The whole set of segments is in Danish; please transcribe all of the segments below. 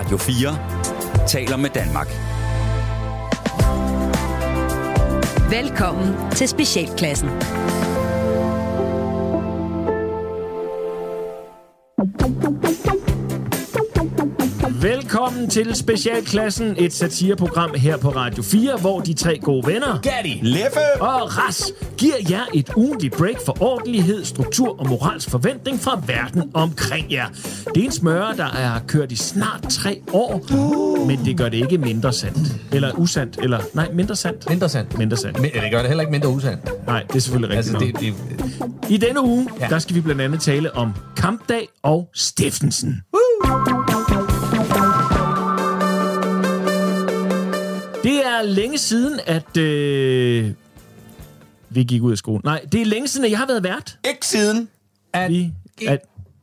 Radio 4 taler med Danmark. Velkommen til Specialklassen. Velkommen til Specialklassen, et satireprogram her på Radio 4, hvor de tre gode venner, Gatti. Leffe! og Ras, giver jer et ugentligt break for ordentlighed, struktur og moralsk forventning fra verden omkring jer. Det er en smøre, der er kørt i snart tre år, men det gør det ikke mindre sandt. Eller usandt, eller nej, mindre sandt. Mindre sandt. Mindre sandt. Men det gør det heller ikke mindre usandt. Nej, det er selvfølgelig rigtigt Altså, det, det, I denne uge, ja. Der skal vi blandt andet tale om kampdag og stiftelsen. Det er længe siden, at øh, vi gik ud af skolen. Nej, det er længe siden, at jeg har været vært. Ikke siden. at, Vi, at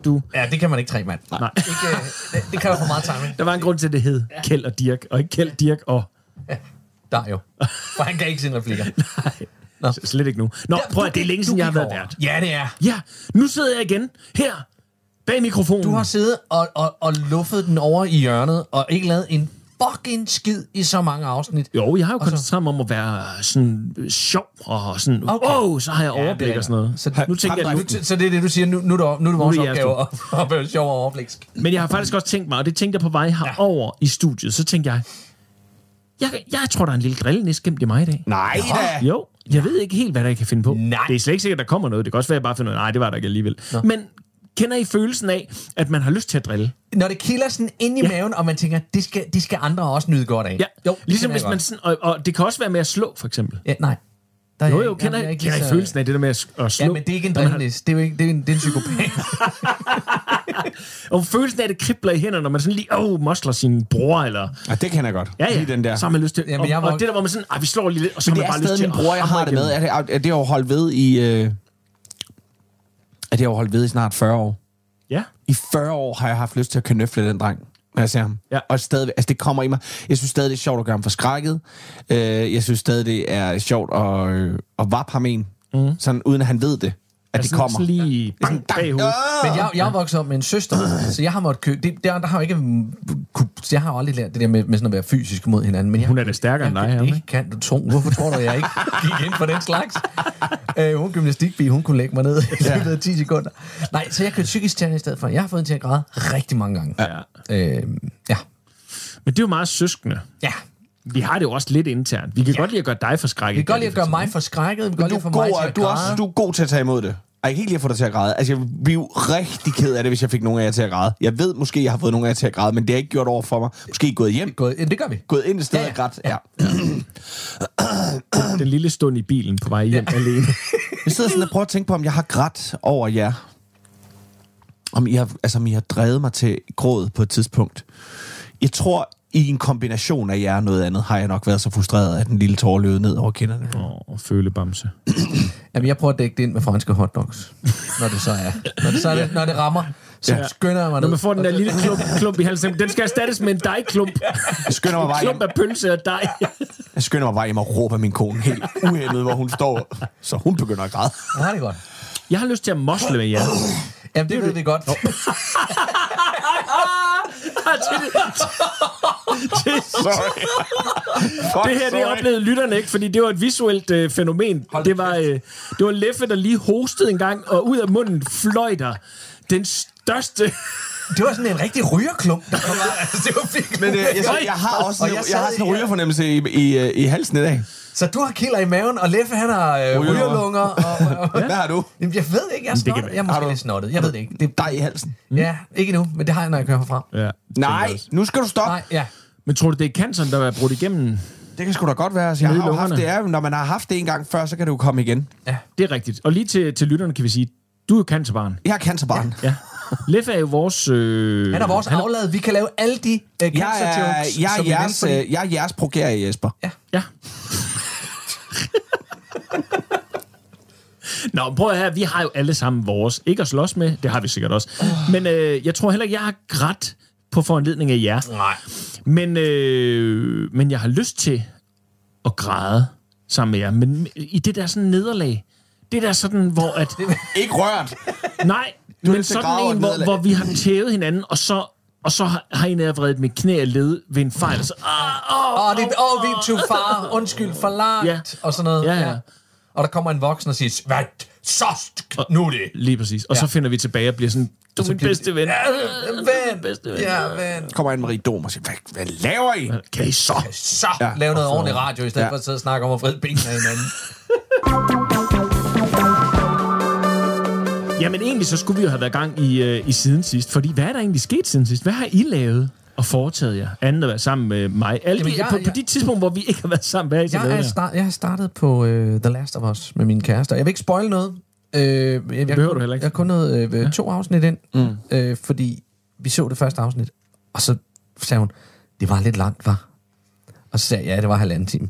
du... ja, det kan man ikke trække, mand. Nej. Ikke, øh, det, det kræver for meget timing. Der var en grund til, at det hed Kjeld og Dirk, og ikke Kjeld, Dirk og... Der jo. For han kan ikke sine replikker. Nej, slet ikke nu. Nå, Ja, prøv du at det er længe du siden, jeg har været over. vært. Ja, det er. Ja, nu sidder jeg igen her bag mikrofonen. Du har siddet og, og, og luffet den over i hjørnet, og ikke lavet en fucking skid i så mange afsnit. Jo, jeg har jo koncentreret mig om at være sådan øh, sjov og sådan, Okay. okay. oh, så har jeg Ja, overblik er- og sådan noget. så- nu tænker jeg, Nu, så det er det, du siger, nu, nu, er, det, nu er det vores Nu er det opgave at, at være sjov og overbliksk. men jeg har faktisk også tænkt mig, og det tænkte jeg på vej herover i studiet, så tænkte jeg, jeg, jeg tror, der er en lille drillenæs gemt i mig i dag. Nej da. Jo, jeg ved ikke helt, hvad der kan finde på. Nej. Det er slet ikke sikkert, der kommer noget. Det kan også være, at jeg bare finder ud af, nej, det var der ikke alligevel. Nå. Men kender I følelsen af, at man har lyst til at drille? Når det kilder sådan ind i Ja. maven, og man tænker, det skal, det skal andre også nyde godt af. Ja, jo, det ligesom kender hvis jeg man sådan, og, og det kan også være med at slå, for eksempel. Ja, nej. Der er Jo, jeg jo, kender, jeg er I, ikke kender I følelsen af det der med at, at slå? Ja, men det er ikke en drillnis. Det er jo ikke, det er en, det er en psykopat. Og følelsen af, at det kribler i hænderne, når man sådan lige, åh, oh, mosler sin bror, eller... Ja, det kender jeg godt. Ja, ja, Lige den der. så har man lyst til... Jamen, og, jeg var- og det der, hvor man sådan, ah, vi slår lige lidt, og så Men har det man er bare lyst stadig til min bror, jeg har det med. Er det, er det jo holdt ved i... Øh, er det har holdt ved i snart 40 år. Ja, I 40 år har jeg haft lyst til at knøfle den dreng, når jeg ser ham. Ja. Og stadig, altså det kommer i mig. Jeg synes stadig, det er sjovt at gøre ham forskrækket. Øh, jeg synes stadig, det er sjovt at, øh, at vappe ham en. Mm. Sådan uden at han ved det, at altså det kommer. Sådan lige bang, bag hovedet. Men jeg, jeg er vokset op med en søster, så jeg har måttet købe... Det, der, der har jo ikke... Jeg har aldrig lært det der med, med sådan at være fysisk mod hinanden. Men jeg, Hun er da stærkere end dig, jeg, det ikke? kan du tro. Hvorfor tror du, jeg ikke gik ind på den slags? Øh, hun gymnastikbi, hun kunne lægge mig ned i løbet af 10 sekunder. Nej, så jeg kørte psykisk træning i stedet for. Jeg har fået en til at græde rigtig mange gange. Ja. Øh, ja. Men det er jo meget søskende. Ja. Vi har det jo også lidt internt. Vi kan ja. godt lide at gøre dig forskrækket. Vi kan godt lide at gøre mig forskrækket. Vi kan godt lide at er få mig god, til at du, er også, græde. du er god til at tage imod det. Og jeg kan ikke lide at få dig til at græde. Altså, jeg blive rigtig ked af det, hvis jeg fik nogen af jer til at græde. Jeg ved måske, jeg har fået nogen af jer til at græde, men det har ikke gjort over for mig. Måske gået hjem, Gået- Ja, det gør vi. gået ind et sted Ja, ja, ja. og grædt. Ja. Den lille stund i bilen på vej hjem ja. alene. Jeg sidder sådan og prøver at tænke på, om jeg har grædt over jer. Om I har, altså, om I har drevet mig til gråd på et tidspunkt. Jeg tror, i en kombination af jer og noget andet, har jeg nok været så frustreret, at den lille tårer løb ned over kinderne. Åh, oh, følebamse. Jamen, jeg prøver at dække det ind med franske hotdogs, når det så er. Når det, så er det, når det rammer, så Ja. skynder jeg mig Når man får den der lille klump, klump i halsen, den skal erstattes med en dejklump. Jeg skynder mig bare Klump af pølse og dej. jeg skynder mig bare hjem og råber min kone helt uhemmet, hvor hun står. Så hun begynder at græde. Ja, det er godt. Jeg har lyst til at mosle med jer. Jamen, det ved vi godt. Sorry. Det her, det oplevede lytterne ikke, fordi det var et visuelt øh, fænomen. Det var, øh, det var Leffe, der lige hostede en gang, og ud af munden fløj der den største... Det var sådan en rigtig rygerklump, der kom ud. Altså, det var virkelig... Men øh, jeg, jeg, jeg har også Og en, jeg jeg, har sådan en i- rygerfornemmelse i, i, øh, i halsen i dag. Så du har kilder i maven, og Leffe, han har øh, Ryger. rygerlunger. Og, og, Hvad har du? Jamen, jeg ved ikke, jeg er snottet. Jeg er måske lidt snottet. Jeg ved det ikke. Det, Dig i halsen. Ja, ikke nu, men det har jeg, når jeg kører herfra. Ja, Nej, nu skal du stoppe. Nej, ja. Men tror du, det er canceren, der er brudt igennem? Det kan sgu da godt være. Altså, jeg har jo haft lungerne. det, er, når man har haft det en gang før, så kan det jo komme igen. Det er rigtigt. Og lige til, til lytterne kan vi sige, du er jo cancerbarn. Jeg har cancerbarn. Ja. Leffe er jo vores... Øh, Han er vores han aflad. Vi kan lave alle de uh, cancer Jeg er, jokes, jeg, er som vi jeres, øh, jeg er jeres progerie, Jesper. Ja. Ja. Nå, prøv at høre, vi har jo alle sammen vores. Ikke at slås med, det har vi sikkert også. Men øh, jeg tror heller ikke, jeg har grædt på foranledning af jer. Nej. Men, øh, men jeg har lyst til at græde sammen med jer. Men i det der sådan nederlag, det der sådan, hvor at... Ikke rørt. Nej, har men sådan en, hvor, hvor vi har tævet hinanden, og så, og så har, har en af jer vredet mit knæ af led ved en fejl, og så... Ah, oh, Åh, det oh, vi er too far. Undskyld, for langt. Ja. Og sådan noget. Ja, ja. Og der kommer en voksen og siger, hvad? Så, nu det. Lige præcis. Og ja. så Ja. finder vi tilbage og bliver sådan, du er min bedste ven. Ven. bedste ven. Ja, ven. kommer Anne-Marie Dom og siger, hvad, hvad laver I? Kan I så? Så, Ja. ja. lave noget ordentligt radio, i stedet Ja. ja. for at sidde og snakke om at vride benene af hinanden. Jamen egentlig, så skulle vi jo have været i gang i, øh, i siden sidst. Fordi hvad er der egentlig sket siden sidst? Hvad har I lavet og foretaget jer? Andet at være sammen med mig. Alle Jamen, de, jeg- på, på jeg- de tidspunkter, hvor vi ikke har været sammen, hvad har I så Jeg, lavet er start, jeg har startet på uh, The Last of Us med min kæreste. Jeg vil ikke spoil noget. Uh, jeg, jeg, behøver du heller ikke. Jeg har kun noget, uh, to afsnit ind, mm. uh, fordi vi så det første afsnit. Og så sagde hun, det var lidt langt, var. Og så sagde jeg, ja, det var halvanden time.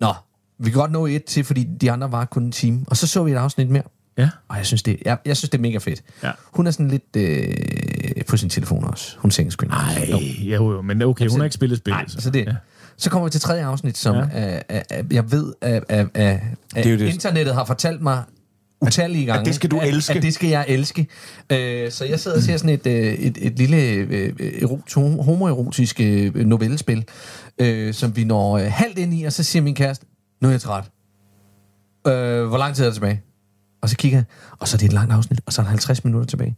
Nå, vi kan godt nå et til, fordi de andre var kun en time. Og så så vi et afsnit mere. Ja. Og jeg synes, det, jeg, jeg synes, det er mega fedt. Ja. Hun er sådan lidt øh, på sin telefon også. Hun sænker screen. Ej, jo, jo, men okay, hun har ikke spillet spillet. Nej, så det. Ja. Ja. Så kommer vi til tredje afsnit, som Ja. ja. er, er, er, jeg ved, at, at, at, at er internettet har fortalt mig utallige gange. det skal du elske. At, at det skal jeg elske. Øh, så jeg sidder og ser sådan et, øh, et, et lille øh, erot, homoerotisk øh, novellespil, øh, som vi når øh, halvt ind i, og så siger min kæreste, nu er jeg træt. Øh, hvor lang tid er der tilbage? Og så kigger jeg, og så er det et langt afsnit, og så er der 50 minutter tilbage.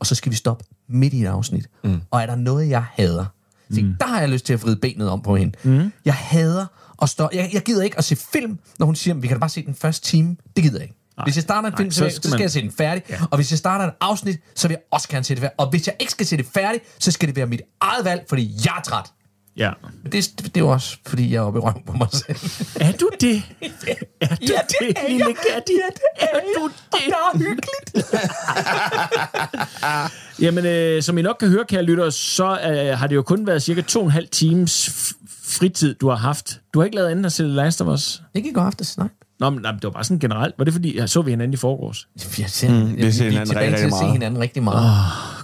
Og så skal vi stoppe midt i et afsnit. Mm. Og er der noget, jeg hader, så mm. der har jeg lyst til at vride benet om på hende. Mm. Jeg hader at stå... Jeg, jeg gider ikke at se film, når hun siger, vi kan da bare se den første time. Det gider jeg ikke. Nej. Hvis jeg starter en film, Nej, så, så skal så skal man- jeg se den færdig. Ja. Og hvis jeg starter et afsnit, så vil jeg også gerne se det færdigt. Og hvis jeg ikke skal se det færdigt, så skal det være mit eget valg, fordi jeg er træt. Ja. Men det, det er jo også, fordi jeg er oppe i røven på mig selv. Er du det? Er du Ja, det det, er lille. Gatti? Ja, det er er du det? Det er hyggeligt. Jamen, øh, som I nok kan høre, kære lytter, så øh, har det jo kun været cirka to og en halv times fritid, du har haft. Du har ikke lavet andet end at se The Last of Us? Ikke i går aftes, nej. Nå, men nej, det var bare sådan generelt. Var det fordi, jeg så vi hinanden i forgårs? Vi ser, mm, vi ser vi, hinanden tilbage rigtig, til rigtig at se meget. hinanden rigtig meget.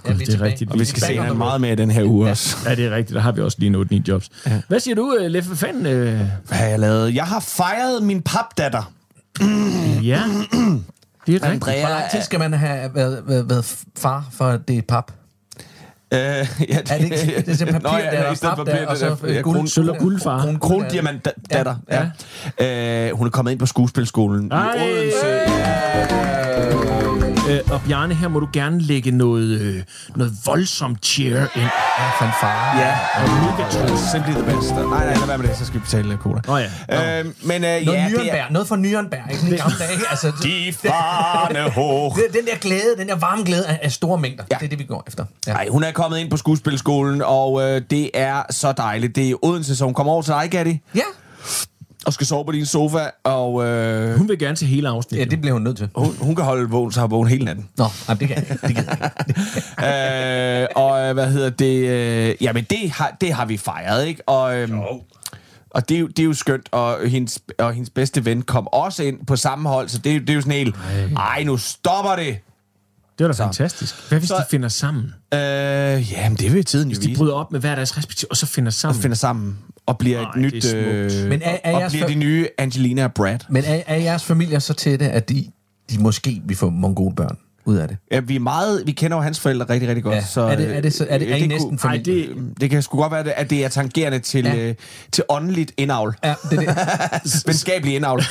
Oh, Gud, det er rigtigt. Og vi skal se hinanden meget mere i den her uge også. Ja, det er rigtigt. Der har vi også lige en 8-9 jobs. Ja. Hvad siger du, øh, Leffe? Hvad fanden? Øh, Hvad har jeg lavet? Jeg har fejret min papdatter. ja, det er rigtigt. Hvor lang tid skal man have været, været, været far for at det er pap? Øh, ja, det, Er det ikke det er papir, Nå, ja, der er i stedet for pap der, papir, og så der- ja, guld, kron- Sølv og guldfar. Kron- Krondiamant datter. Ja. Ja. Øh, hun er kommet ind på skuespilskolen Ej. i Odense. Øh, og Bjarne, her må du gerne lægge noget, øh, noget voldsomt cheer ind. Ja, fanfare. Ja, Og megatron. simply the best. Nej, nej, lad være med det, så skal vi betale lidt cola. Nå ja. Øh, men øh, Noget ja, det er Nürnberg. Noget fra Nürnberg. Ikke i gamle dage. Altså, de farne hoch. den der glæde, den der varme glæde af, af store mængder. Ja. Det er det, vi går efter. Ja. Nej, hun er kommet ind på skuespilskolen, og øh, det er så dejligt. Det er Odense, så hun kommer over til dig, Gatti, ja. Og skal sove på din sofa, og øh, Hun vil gerne til hele Ja, afsnittet. det bliver hun nødt til. hun, hun kan holde vågen, så har vågen hele natten. Nå, nej, det kan jeg ikke. Det gider jeg ikke. øh, og øh, hvad hedder det? Øh, jamen, det har, det har vi fejret, ikke? Og, øh, og det, er jo, det er jo skønt, og hendes, og hendes bedste ven kom også ind på samme hold, så det, er jo- det er jo sådan helt, ej, nu stopper det. Det var da fantastisk. Hvad hvis Så- de finder sammen? Øh, jamen, det vil tiden jo Hvis de vise. bryder op med hver deres respektive, og så finder Og sammen. finder sammen og bliver Ej, et nyt... er. Øh, Men er- er og jeres bliver de nye Angelina og Brad. Men er, er jeres familier så tætte, at de, de måske vil få mongolbørn ud af det? Ja, vi er meget... Vi kender jo hans forældre rigtig, rigtig godt. Ja. Så, Er det- er det så- er det- er I det næsten kunne- familie? Ej, det, det kan sgu godt være, det- at det er tangerende til, Ja. øh, til åndeligt indavl. Ja, det er det. Venskabelig indavl.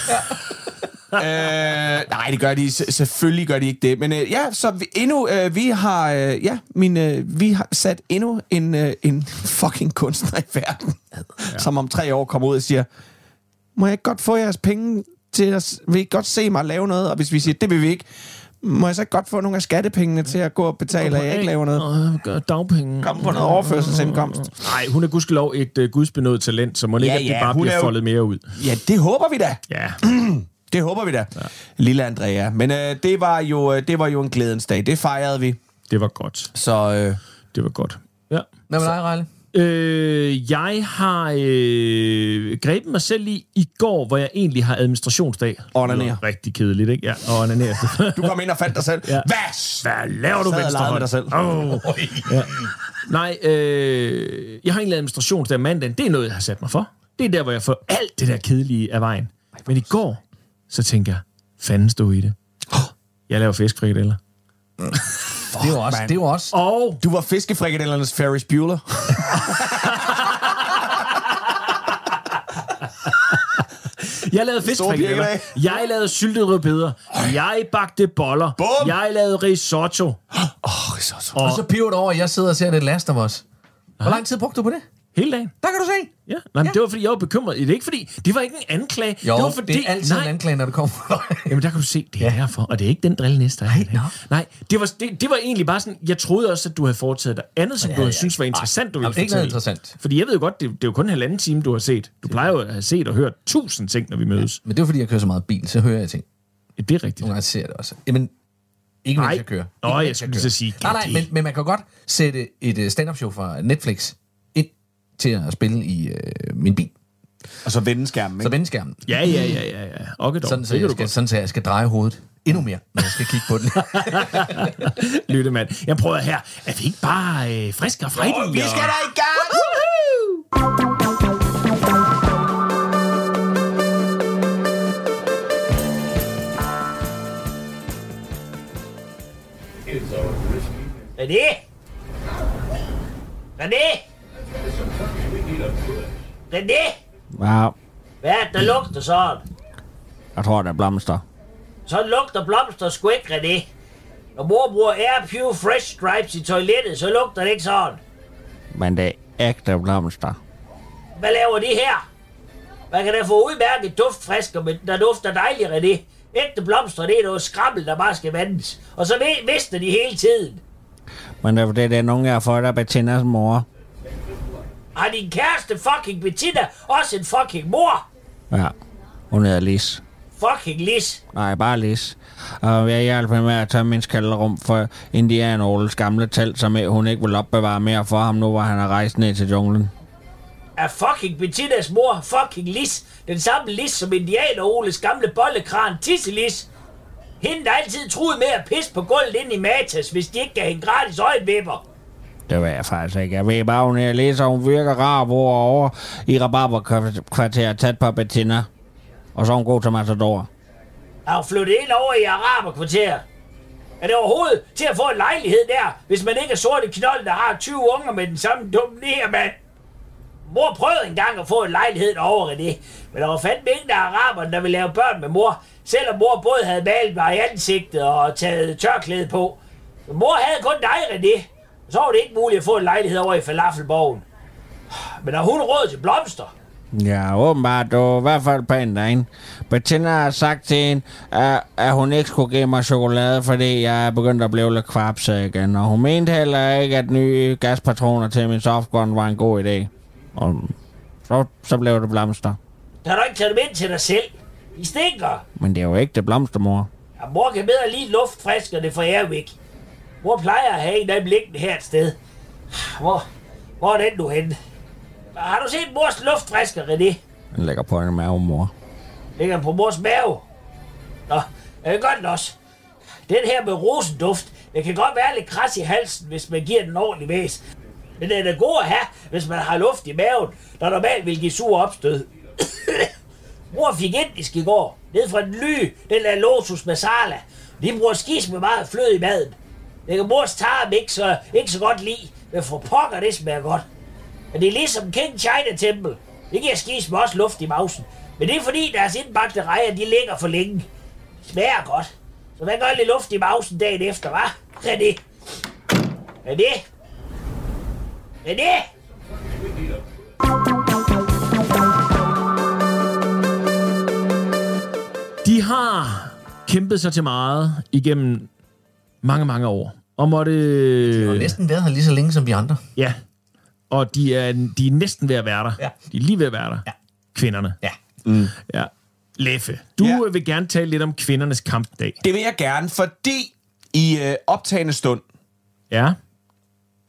Øh, nej, det gør de. Selvfølgelig gør de ikke det. Men øh, ja, så vi, endnu, øh, vi har, øh, ja, min, øh, vi har sat endnu en, øh, en fucking kunstner i verden, ja. som om tre år kommer ud og siger, må jeg ikke godt få jeres penge til at, vil I godt se mig lave noget? Og hvis vi siger, det vil vi ikke, må jeg så ikke godt få nogle af skattepengene til at gå og betale, at jeg ikke laver noget? Og gør dagpenge. Kom på noget overførselsindkomst. Nej, hun er gudskelov et uh, gudsbenået talent, så må ikke, Ja, at det ja, bare bliver er jo- foldet mere ud. Ja, det håber vi da. Ja. Det håber vi da. Ja. Lille Andrea. Men øh, det, var jo, øh, det var jo en glædens dag. Det fejrede vi. Det var godt. Så øh, Det var godt. Ja. Hvad med dig, Rejle? Øh, jeg har øh, grebet mig selv i i går, hvor jeg egentlig har administrationsdag. Var Rigtig kedeligt, ikke? Ja, og onanere. du kom ind og fandt dig selv. Ja. Hvad? Hvad laver du, venstre med dig selv. Oh. Ja. Nej, øh, jeg har egentlig administrationsdag mandag. Det er noget, jeg har sat mig for. Det er der, hvor jeg får alt det der kedelige af vejen. Men i går, så tænker jeg, fanden stod i det. Jeg laver fiskfrikadeller. det er jo også... man. Det er jo også Og Du var fiskefrikadellernes Ferris Bueller. jeg lavede fiskfrikadeller. Jeg lavede syltede rødbeder. Jeg bagte boller. Bum! Jeg lavede risotto. Åh, oh, risotto. Og så piver det over, at jeg sidder og ser det Last of Us. Hvor lang tid brugte du på det? Hele dagen. Der kan du se. Ja, Nej, men det var fordi, jeg var bekymret. Det er ikke fordi, det var ikke en anklage. Jo, det var fordi, det er altid nej, en anklage, når det kommer fra dig. Jamen, der kan du se, det er derfor. Og det er ikke den er i dag. nå. Nej, det var, det, det var egentlig bare sådan, jeg troede også, at du havde foretaget dig andet, som Ja, du ja. synes var interessant, du ville Jamen, ikke noget fortælle. interessant. Fordi jeg ved jo godt, det, det er jo kun en halvanden time, du har set. Du plejer jo at have set og hørt tusind ting, når vi mødes. Men det er fordi, jeg kører så meget bil, så hører jeg ting. Ja, det er rigtigt. Nogle gange ser jeg det også. Jamen, ikke mens Nej. jeg kører. Nå, Ikke, jeg skulle så sige, Nej, nej, det- men, men man kan godt sætte et øh, stand-up show fra Netflix til at spille i øh, min bil. Og så vende skærmen, Så ikke? vende skærmen. Ja, ja, ja, ja, ja. Okay, dog. Sådan, så jeg du skal, sådan, så jeg skal dreje hovedet endnu mere, når jeg skal kigge på den. Lytte, mand. Jeg prøver her. Er vi ikke bare øh, friske og frejdige? Vi skal da i gang! René? René? René? Ja, Hvad er det, der lugter sådan? jeg tror, det er blomster. Sådan lugter blomster sgu ikke, René. Når mor bruger Air Pure Fresh Stripes i toilettet, så lugter det ikke sådan. Men det er ægte blomster. Hvad laver de her? Man kan da få udmærket duftfrisker, men der dufter dejligt, René. Ægte blomster, det er noget skrammel, der bare skal vandes. Og så mister de hele tiden. Men det er fordi, det er nogen, jeg har fået af Bettinas mor. Har din kæreste fucking Bettina også en fucking mor? Ja, hun hedder Lis. Fucking Lis. Nej, bare Lis. Og jeg hjalp hende med at tage min skalderum for Indian Oles gamle telt, som hun ikke vil opbevare mere for ham nu, hvor han er rejst ned til junglen. er fucking Bettinas mor fucking Lis. Den samme Lis som indianer Oles gamle bollekran Tisselis. Hende, der altid troede med at pisse på gulvet ind i Matas, hvis de ikke gav hende gratis øjenvipper. Det ved jeg faktisk ikke. Jeg ved bare, hun er læser, hun virker rar over i Rabarberkvarteret tæt på Bettina. Og så er hun god til Matador. Er hun flyttet ind over i Araberkvarteret? Er det overhovedet til at få en lejlighed der, hvis man ikke er sorte knold, der har 20 unger med den samme dumme mand? Mor prøvede engang at få en lejlighed over i det, Men der var fandme ingen af araberne, der ville lave børn med mor. Selvom mor både havde malet mig i ansigtet og taget tørklæde på. Men mor havde kun dig, René. Så var det ikke muligt at få en lejlighed over i Falafelborgen. Men har hun råd til blomster? Ja, åbenbart. Du er i hvert fald pænt derinde. Bettina har sagt til hende, at, at hun ikke skulle give mig chokolade, fordi jeg er begyndt at blive lidt kvapset igen. Og hun mente heller ikke, at nye gaspatroner til min softgun var en god idé. Og så, så blev det blomster. Der har du ikke taget dem ind til dig selv. I stinker. Men det er jo ikke det blomster, mor. Ja, mor kan bedre lide luftfriskerne fra Airwick. Mor plejer at have en af dem liggende her et sted. Hvor, hvor er den du henne? Har du set mors luftfrisker, René? Den ligger på en mave, mor. Ligger på mors mave? Nå, det gør den også. Den her med rosenduft, den kan godt være lidt kras i halsen, hvis man giver den ordentlig væs. Men den er god at have, hvis man har luft i maven, der normalt vil give sur opstød. Mor fik indisk i går, ned fra den ly, den der lotus masala. De bruger skis med meget flød i maden. Det kan mors tarm ikke så, ikke så godt lide, men for pokker det smager godt. Men det er ligesom King China Temple. Det giver skis med også luft i mausen. Men det er fordi deres indbagte rejer, de ligger for længe. Det smager godt. Så hvad gør lidt luft i mausen dagen efter, hva'? René. René. René. De har kæmpet sig til meget igennem mange, mange år. Og måtte... Jeg har næsten været her lige så længe som de andre. Ja. Og de er, de er næsten ved at være der. Ja. De er lige ved at være der. Ja. Kvinderne. Ja. Ja. Leffe, du ja. vil gerne tale lidt om kvindernes kampdag. Det vil jeg gerne, fordi i øh, optagende stund Ja.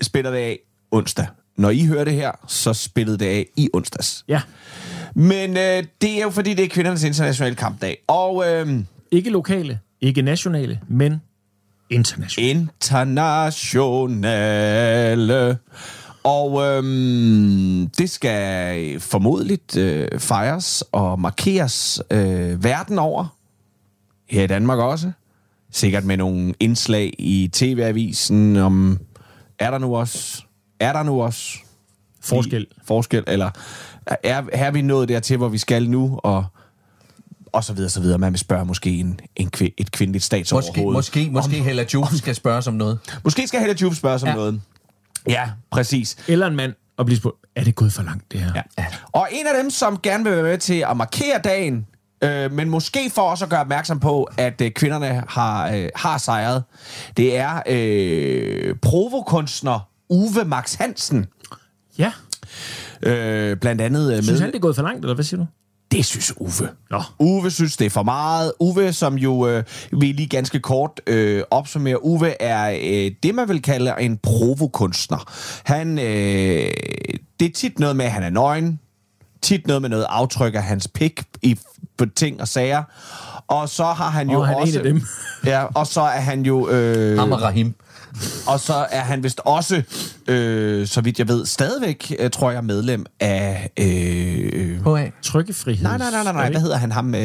spiller det af onsdag. Når I hører det her, så spillede det af i onsdags. Ja. Men øh, det er jo fordi, det er kvindernes internationale kampdag. Og øh, Ikke lokale, ikke nationale, men internationale. internationale. Og øhm, det skal formodentligt øh, fejres og markeres øh, verden over. Her i Danmark også. sikkert med nogle indslag i TV-avisen om, er der nu også, er der nu også Forskel. forskel, eller er, er vi nået dertil, hvor vi skal nu, og, og så videre, så videre. Man vil spørge måske en, en kvi, et kvindeligt statsoverhoved. Måske, måske, måske Hella Juf skal spørge om noget. Måske skal Helle Juf spørge om Ja. noget. Ja, præcis. Eller en mand og blive spurgt, er det gået for langt, det her? Ja. Og en af dem, som gerne vil være med til at markere dagen, øh, men måske for også at gøre opmærksom på, at øh, kvinderne har, øh, har sejret, det er øh, provokunstner Uwe Max Hansen. ja. Øh, blandt andet øh, Synes med... han, det er gået for langt, eller hvad siger du? Det synes Uwe. Nå. Uwe synes, det er for meget. Uwe, som jo, øh, vi lige ganske kort øh, opsummerer, Uwe er øh, det, man vil kalde en provokunstner. Han, øh, det er tit noget med, at han er nøgen. Tit noget med noget aftryk af hans pik i på ting og sager. Og så har han jo Og han er en også... af dem. Ja, og så er han jo... Øh, Ham og Rahim. Og så er han vist også, øh, så vidt jeg ved, stadigvæk, øh, tror jeg, medlem af... Øh, HA. Trykkefrihed. Nej, nej, nej, nej, nej. Hvad hedder han? Ham, øh,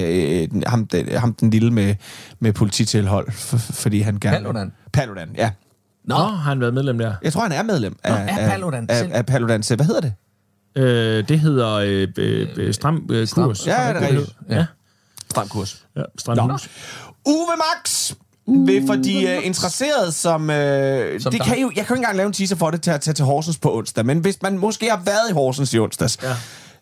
den- ham, den, ham den lille med, med polititilhold, f- fordi han gerne... Paludan. Paludan, ja. Nå, har han været medlem der? Jeg tror, han er medlem af, er Paludan af, af, af Paludans... Hvad hedder det? Øh, det hedder øh, øh, øh, Stram øh, Stram- Kurs. Ja, det er rigtigt. Ja, Stram kurs. ja Stram Hus. Uwe Max! Vil for de uh, interesserede, som... Øh, Som det dig. kan jo, jeg kan jo ikke engang lave en teaser for det til at tage til Horsens på onsdag, men hvis man måske har været i Horsens i onsdags,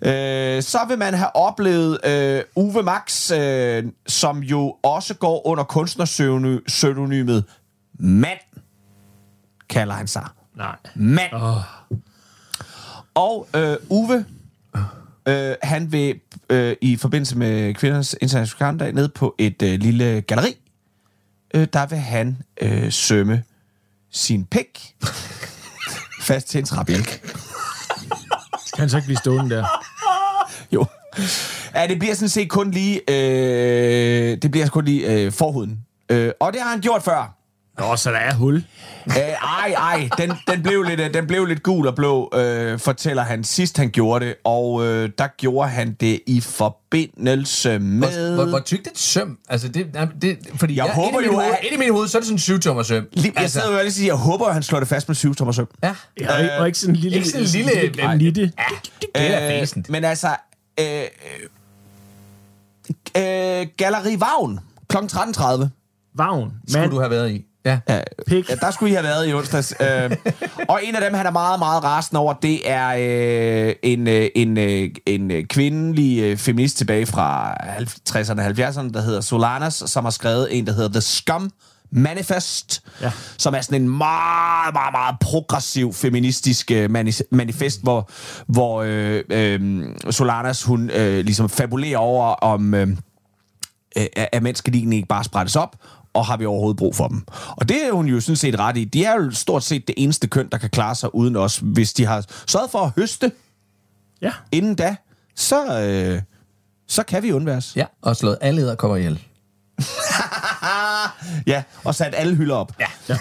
ja. øh, så vil man have oplevet øh, Uwe Max, øh, som jo også går under kunstnerpseudonymet Mand, kalder han sig. Nej. Mand. Oh. Og øh, Uwe, øh, han vil øh, i forbindelse med kvindernes internationale kampdag ned på et øh, lille galleri. Øh, der vil han øh, sømme sin pik fast til en træbjælk. Kan han så ikke blive stående der? Jo. Ja, det bliver sådan set kun lige, øh, det bliver kun lige øh, forhuden. Øh, og det har han gjort før. Nå, så der er hul. Øh, ej, ej, den, den, blev lidt, øh, den blev lidt gul og blå, øh, fortæller han sidst han gjorde det, og øh, der gjorde han det i forbindelse med... Hvor, hvor, hvor tykt et søm? Altså, det, nej, det, fordi Jeg jeg, håber jo, mit hoved, at- inde i mit hoved, så er det sådan en syvtommer søm. Lige, jeg altså, sidder jo og sige, jeg håber, at han slår det fast med 7 tommer søm. ja. Ja, og, ikke, og ikke sådan en lille... Ikke sådan en lille- lille nitte. Det er Øh, væsentligt. Men altså, øh, øh, øh, Galleri Vagn, kl. 13.30. Vagn. Skulle du have været i. Ja. Ja, Pik. Ja, der skulle I have været i onsdags. øh, og en af dem, han er meget, meget rasende over, det er øh, en, øh, en, øh, en øh, kvindelig øh, feminist tilbage fra 60'erne og 70'erne, der hedder Solanas, som har skrevet en, der hedder The Scum Manifest, Ja. som er sådan en meget, meget, meget progressiv feministisk øh, mani- manifest, hvor, hvor øh, øh, Solanas, hun øh, ligesom fabulerer over, om... Øh, øh, at mænd skal lige ikke bare sprættes op, og har vi overhovedet brug for dem? Og det er hun jo sådan set ret i. De er jo stort set det eneste køn, der kan klare sig uden os. Hvis de har sørget for at høste Ja. inden da, så, øh, så kan vi undværes. ja, og slået alle æderkopper ihjel. Ja, og sat alle hylder op. Ja.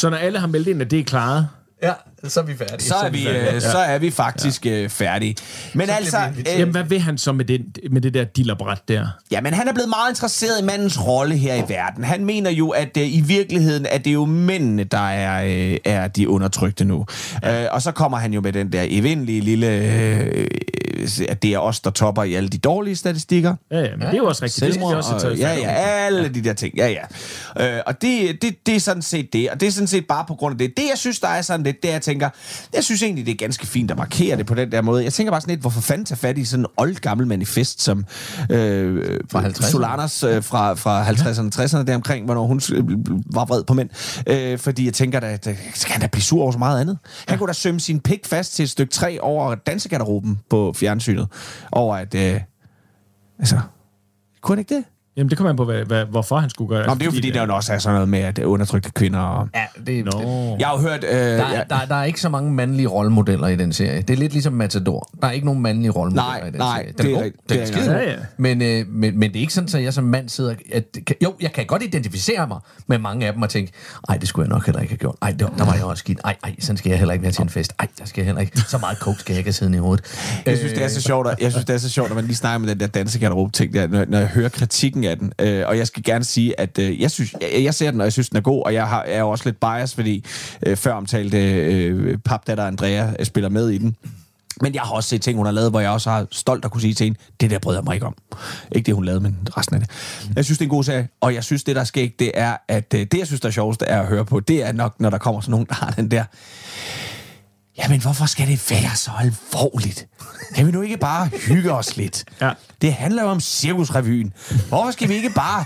Så når alle har meldt ind, at det er klaret, Ja, så er vi færdige. Så, er vi, øh, så er vi faktisk øh, færdige. Men altså, øh, jamen hvad vil han så med, den, med det der dillerbræt der? Ja, men han er blevet meget interesseret i mandens rolle her i verden. Han mener jo, at øh, i virkeligheden er det jo mændene, der er, øh, er de undertrykte nu. Ja. Øh, og så kommer han jo med den der evindelige lille... Øh, at det er os, der topper i alle de dårlige statistikker. Ja, ja, men det er jo også rigtigt. Det skal vi også have taget og, ja, ja, alle de der ting. Ja, ja. Øh, og det, det, det er sådan set det. Og det er sådan set bare på grund af det. Det, jeg synes, der er sådan lidt, det er, jeg tænker, jeg synes egentlig, det er ganske fint at markere det på den der måde. Jeg tænker bare sådan lidt, hvorfor fanden tage fat i sådan en oldgammel manifest, som øh, Fra 50'erne. Solanas øh, fra, fra 50'erne, 60'erne deromkring, hvornår hun øh, var vred på mænd. Øh, fordi jeg tænker, at øh, skal han da blive sur over så meget andet? Han kunne da sømme sin pik fast til et stykke træ over dansegarderoben på fjernsynet. Over at... Øh, altså... Kunne han ikke det? Jamen, det kommer an på, hvad, hvad, hvorfor han skulle gøre Nå, men det er jo fordi, der jo også er sådan noget med at undertrykte kvinder. Og... Ja, det, Nå. det, Jeg har jo hørt... Øh, der, ja, er, der, der er ikke så mange mandlige rollemodeller i den serie. Det er lidt ligesom Matador. Der er ikke nogen mandlige rollemodeller Nej, i den nej, serie. det er. Den Det er er god. Ja, ja. Men, øh, men, men det er ikke sådan, at jeg som mand sidder... At, kan- jo, jeg kan godt identificere mig med mange af dem og tænke, ej, det skulle jeg nok heller ikke have gjort. Ej, der, der var jeg også skidt. Ej, ej, sådan skal jeg heller ikke være til en fest. Ej, der skal jeg heller ikke. Så meget coke skal jeg ikke have siddende i hovedet. jeg synes, det er så sjovt, at, jeg synes, det er så sjovt, at man lige snakker med den der dansegarderobe ting der, når, når jeg hører kritikken af den. Øh, og jeg skal gerne sige, at øh, jeg, synes, jeg, jeg ser den, og jeg synes, den er god, og jeg har, jeg er jo også lidt bias, fordi øh, før omtalte øh, papdatter Andrea øh, spiller med i den. Men jeg har også set ting, hun har lavet, hvor jeg også har stolt at kunne sige til hende, det der bryder jeg mig ikke om. Ikke det, hun lavede, men resten af det. Jeg synes, det er en god serie, og jeg synes, det der sker, det er, at øh, det, jeg synes, der er sjovest er at høre på, det er nok, når der kommer sådan nogen, der har den der, jamen hvorfor skal det være så alvorligt? Kan vi nu ikke bare hygge os lidt? Ja. Det handler jo om cirkusrevyen. Hvorfor skal vi ikke bare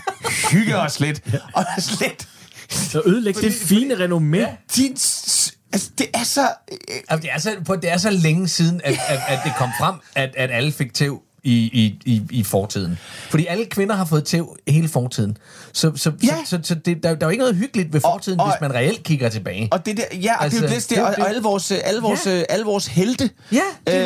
hygge os lidt? Og lidt... Så ødelægge det fine renommé. Din, s- altså, det er så... øh, Jamen, det, er så, på, det er så længe siden, at, at, at det kom frem, at, at alle fik tæv i, i, i, i fortiden. Fordi alle kvinder har fået tæv hele fortiden. Så, så, Ja. så, så, så det, der, der er jo ikke noget hyggeligt ved fortiden, og- hvis man reelt kigger tilbage. Og det der, ja, og altså, det er jo Altså, det, det og, og det. alle vores, øh, alle vores, Ja. ja. alle vores helte Ja,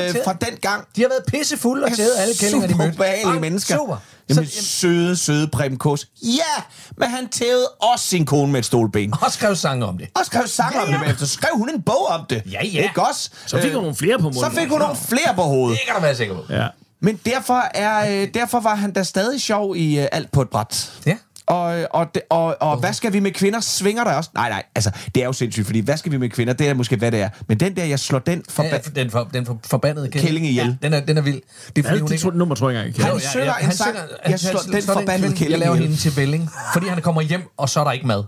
øh, fra den gang. De har været pissefulde og tævet alle kællinger, de Super mødte. Ah, mennesker. Super. Jamen, Så, søde, søde Preben Kås. Ja, men han tævede også sin kone med et stolben. og skrev sange om det. Og skrev sang Ja, om ja. det bagefter. Så skrev hun en bog om det. Ja, ja. Ikke også? Så fik hun Øh, nogle flere på munden. Så fik hun nogle flere på hovedet. Det kan du være sikker på. Ja. Men derfor, er, øh, derfor var han da stadig sjov i øh, alt på et bræt. Ja. Og, og, det- og, og hvad skal vi med kvinder? Svinger der også? Nej, nej, altså, det er jo sindssygt, fordi hvad skal vi med kvinder? Det er måske, hvad det er. Men den der, jeg slår den for... Ja, den, for, den for, forbandede kælling. Kælling ihjel. Ja, den, er, den er vild. Det er fordi, hun de ikke... to nummer tror jeg ikke, Han kan. synger en sang, jeg slår den forbandede kælling Jeg laver hende til Belling, fordi han kommer hjem, og så er der ikke mad.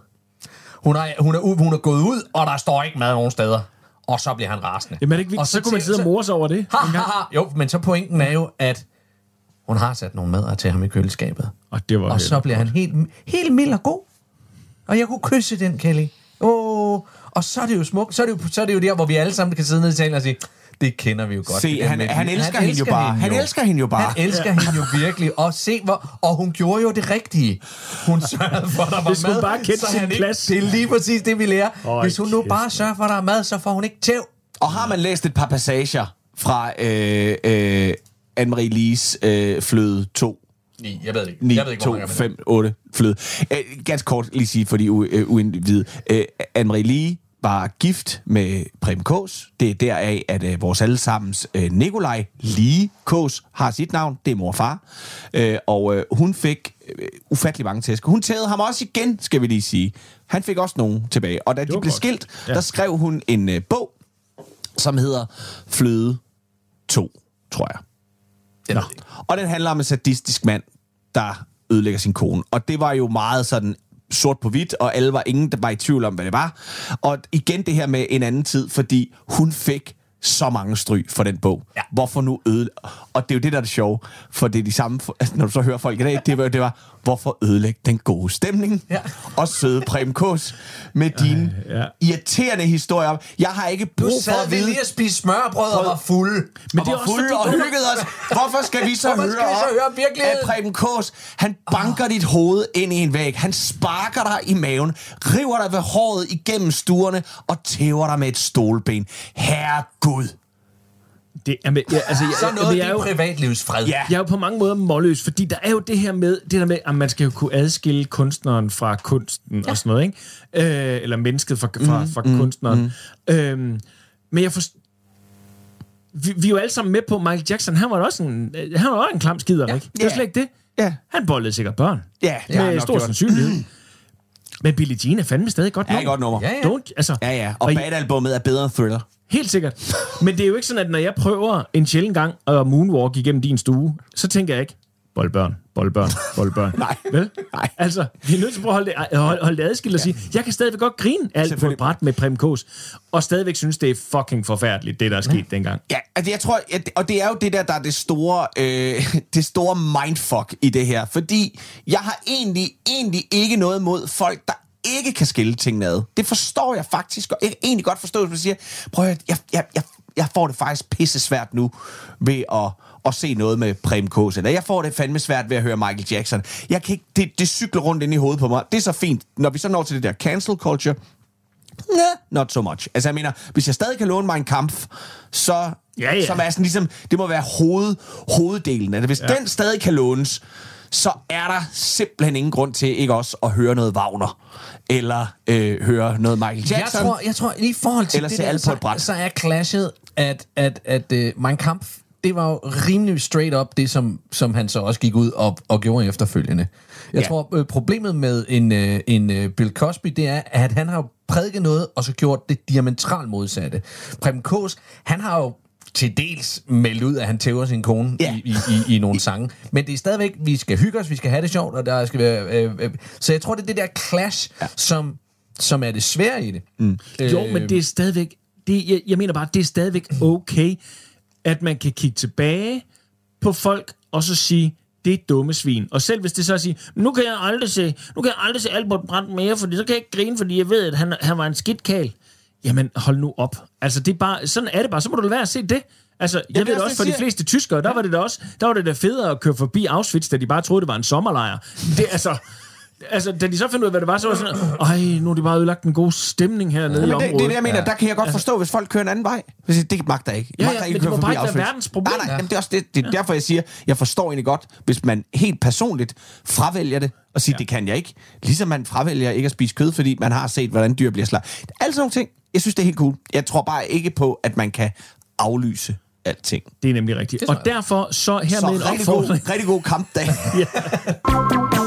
Hun er, hun er, hun er gået ud, og der står ikke mad nogen steder. Og så bliver han rasende. Jamen er det ikke vigtigt? Så, så kunne man sidde og more sig over det. Ha, ha, ha. Jo, men så pointen er jo, at hun har sat nogle madder til ham i køleskabet. Og det var Og så bliver han helt, helt mild og god. Og jeg kunne kysse den, Kelly. Åh, og så er det jo smukt. Så er det jo, så er det jo der, hvor vi alle sammen kan sidde ned i salen og sige, det kender vi jo godt. Se, det der han- med- han elsker hende jo bare. Han elsker hende jo bare. Han elsker hende jo virkelig. Og se, hvor, og hun gjorde jo det rigtige. Hun sørgede for, at der var Hvis hun mad. bare kendte så sin han ikke- plads. Det er lige præcis det, vi lærer. Øj, Hvis hun nu kæft, bare sørger for, at der er mad, så får hun ikke tæv. Og har man læst et par passager fra øh, øh, Anne-Marie Lees øh, Fløde 2, 9, jeg ved ikke. 9, jeg ved ikke, hvor 2, mange er 5, 8 fløde. Øh, ganske kort lige sige for de u- øh, uindvidede. Øh, Anne-Marie Lee var gift med Preben Kås. Det er deraf, at øh, vores allesammens øh, Nikolaj Lie Kås har sit navn. Det er mor og far. Øh, og øh, hun fik øh, ufattelig mange tæsk. Hun tævede ham også igen, skal vi lige sige. Han fik også nogen tilbage. Og da de blev godt. skilt, Ja. der skrev hun en øh, bog, som hedder Fløde 2, tror jeg. Nå. Og den handler om en sadistisk mand, der ødelægger sin kone. Og det var jo meget sådan sort på hvidt, og alle var ingen, der var i tvivl om, hvad det var. Og igen det her med en anden tid, fordi hun fik så mange stryg for den bog. Ja. Hvorfor nu øde... Og det er jo det, der er det sjove, for det er de samme... Altså, når du så hører folk i dag, det var, det var hvorfor ødelægge den gode stemning? Ja. Og søde Kås med dine ja. irriterende historier. Jeg har ikke brug for at vi vide... lige og spiste smørbrød og var fulde. Men det det er var fulde og hyggede os. Hvorfor skal vi så Hvorfor høre skal vi så høre virkeligheden? at Preben Kås, han banker dit hoved ind i en væg. Han sparker dig i maven, river dig ved håret igennem stuerne og tæver dig med et stolben. Herre Gud. Det, jamen, ja, altså, jeg, Så noget det af er jo, privatlivsfred. Ja. jeg er jo på mange måder målløs, fordi der er jo det her med, det der med, at man skal jo kunne adskille kunstneren fra kunsten ja. og sådan noget, ikke? Øh, eller mennesket fra, fra, Mm, fra kunstneren. Øhm, men jeg forstår, vi, vi er jo alle sammen med på Michael Jackson. Han var også en, han var også en klam skider, ja. ikke? Det er Ja. slet ikke det. Ja. Han bollede sikkert børn. Ja, det med nok stor sandsynlighed. Men Billie Jean er fandme stadig godt Ja, nummer. godt nummer. Ja, ja. Don't, altså, Ja, ja. Og I- Bad-albummet er bedre end Thriller. Helt sikkert. Men det er jo ikke sådan, at når jeg prøver en sjældent gang at moonwalk igennem din stue, så tænker jeg ikke, boldbørn, boldbørn, boldbørn. Nej. Vel? Nej. Altså, vi er nødt til at prøve at holde det, holde, holde det adskilt og sige, jeg kan stadigvæk godt grine alt på et bræt med Prem Kås, og stadigvæk synes, det er fucking forfærdeligt, det der er sket dengang. Ja, altså jeg tror, at, og det er jo det der, der er det store, øh, det store mindfuck i det her. Fordi jeg har egentlig, egentlig ikke noget mod folk, der ikke kan skille tingene ad. Det forstår jeg faktisk, og jeg egentlig godt forstå, hvis man siger, prøv at, jeg, jeg, jeg, jeg får det faktisk pisse svært nu ved at, at se noget med Prem Kås, eller jeg får det fandme svært ved at høre Michael Jackson. Jeg kan ikke, det, det cykler rundt ind i hovedet på mig. Det er så fint. Når vi så når til det der cancel culture, Nah, not so much. Altså, jeg mener, hvis jeg stadig kan låne mig en kamp, så... Ja, ja. Som er sådan ligesom... Det må være hoved, hoveddelen af det. Hvis ja. den stadig kan lånes, så er der simpelthen ingen grund til ikke også at høre noget Wagner. Eller øh, høre noget Michael Jeg Jackson. tror, jeg tror, lige i forhold til Eller det der, alt på så, så er clashet, at, at, at uh, Mein Kampf, det var jo rimelig straight up det, som, som han så også gik ud og, og gjorde efterfølgende. Jeg Ja. tror, øh, problemet med en, øh, en øh, Bill Cosby, det er, at han har jo prædiket noget, og så gjort det diametralt modsatte. Preben Kås, han har jo til dels meldt ud, at han tæver sin kone Ja. i, i, i, nogle sange. Men det er stadigvæk, vi skal hygge os, vi skal have det sjovt, og der skal være... Øh, øh, så jeg tror, det er det der clash, ja. som, som er det svære i det. Mm. Jo, men det er stadigvæk... Det, jeg, jeg mener bare, det er stadigvæk okay, at man kan kigge tilbage på folk, og så sige, det er dumme svin. Og selv hvis det så er at sige, nu kan jeg aldrig se, nu kan jeg aldrig se Albert Brandt mere, fordi så kan jeg ikke grine, fordi jeg ved, at han, han var en skidt kal. Jamen, hold nu op. Altså, det er bare, sådan er det bare. Så må du lade være at se det. Altså, jeg er ved også også, det, for de jeg siger. fleste tyskere, der var det da også, der var det da federe at køre forbi Auschwitz, da de bare troede, det var en sommerlejr. Det, altså, altså, da de så fandt ud af, hvad det var, så var sådan, ej, nu har de bare ødelagt en god stemning hernede i Men området. det, det er det, jeg mener. Ja. Der kan jeg godt forstå, hvis folk kører en anden vej. Hvis det magter ikke. Jeg Ja, magter ja, ikke men det må bare ikke være verdens problem. Nej, nej, Ja. jamen, det er også det, det er derfor, jeg siger, jeg forstår egentlig godt, hvis man helt personligt fravælger det, og siger, ja. det kan jeg ikke. Ligesom man fravælger ikke at spise kød, fordi man har set, hvordan dyr bliver slagt. Alle sådan nogle ting. Jeg synes, det er helt cool. Jeg tror bare ikke på, at man kan aflyse alting. Det er nemlig rigtigt. Og derfor så Så hermed en rigtig god, opfordring. rigtig god kampdag.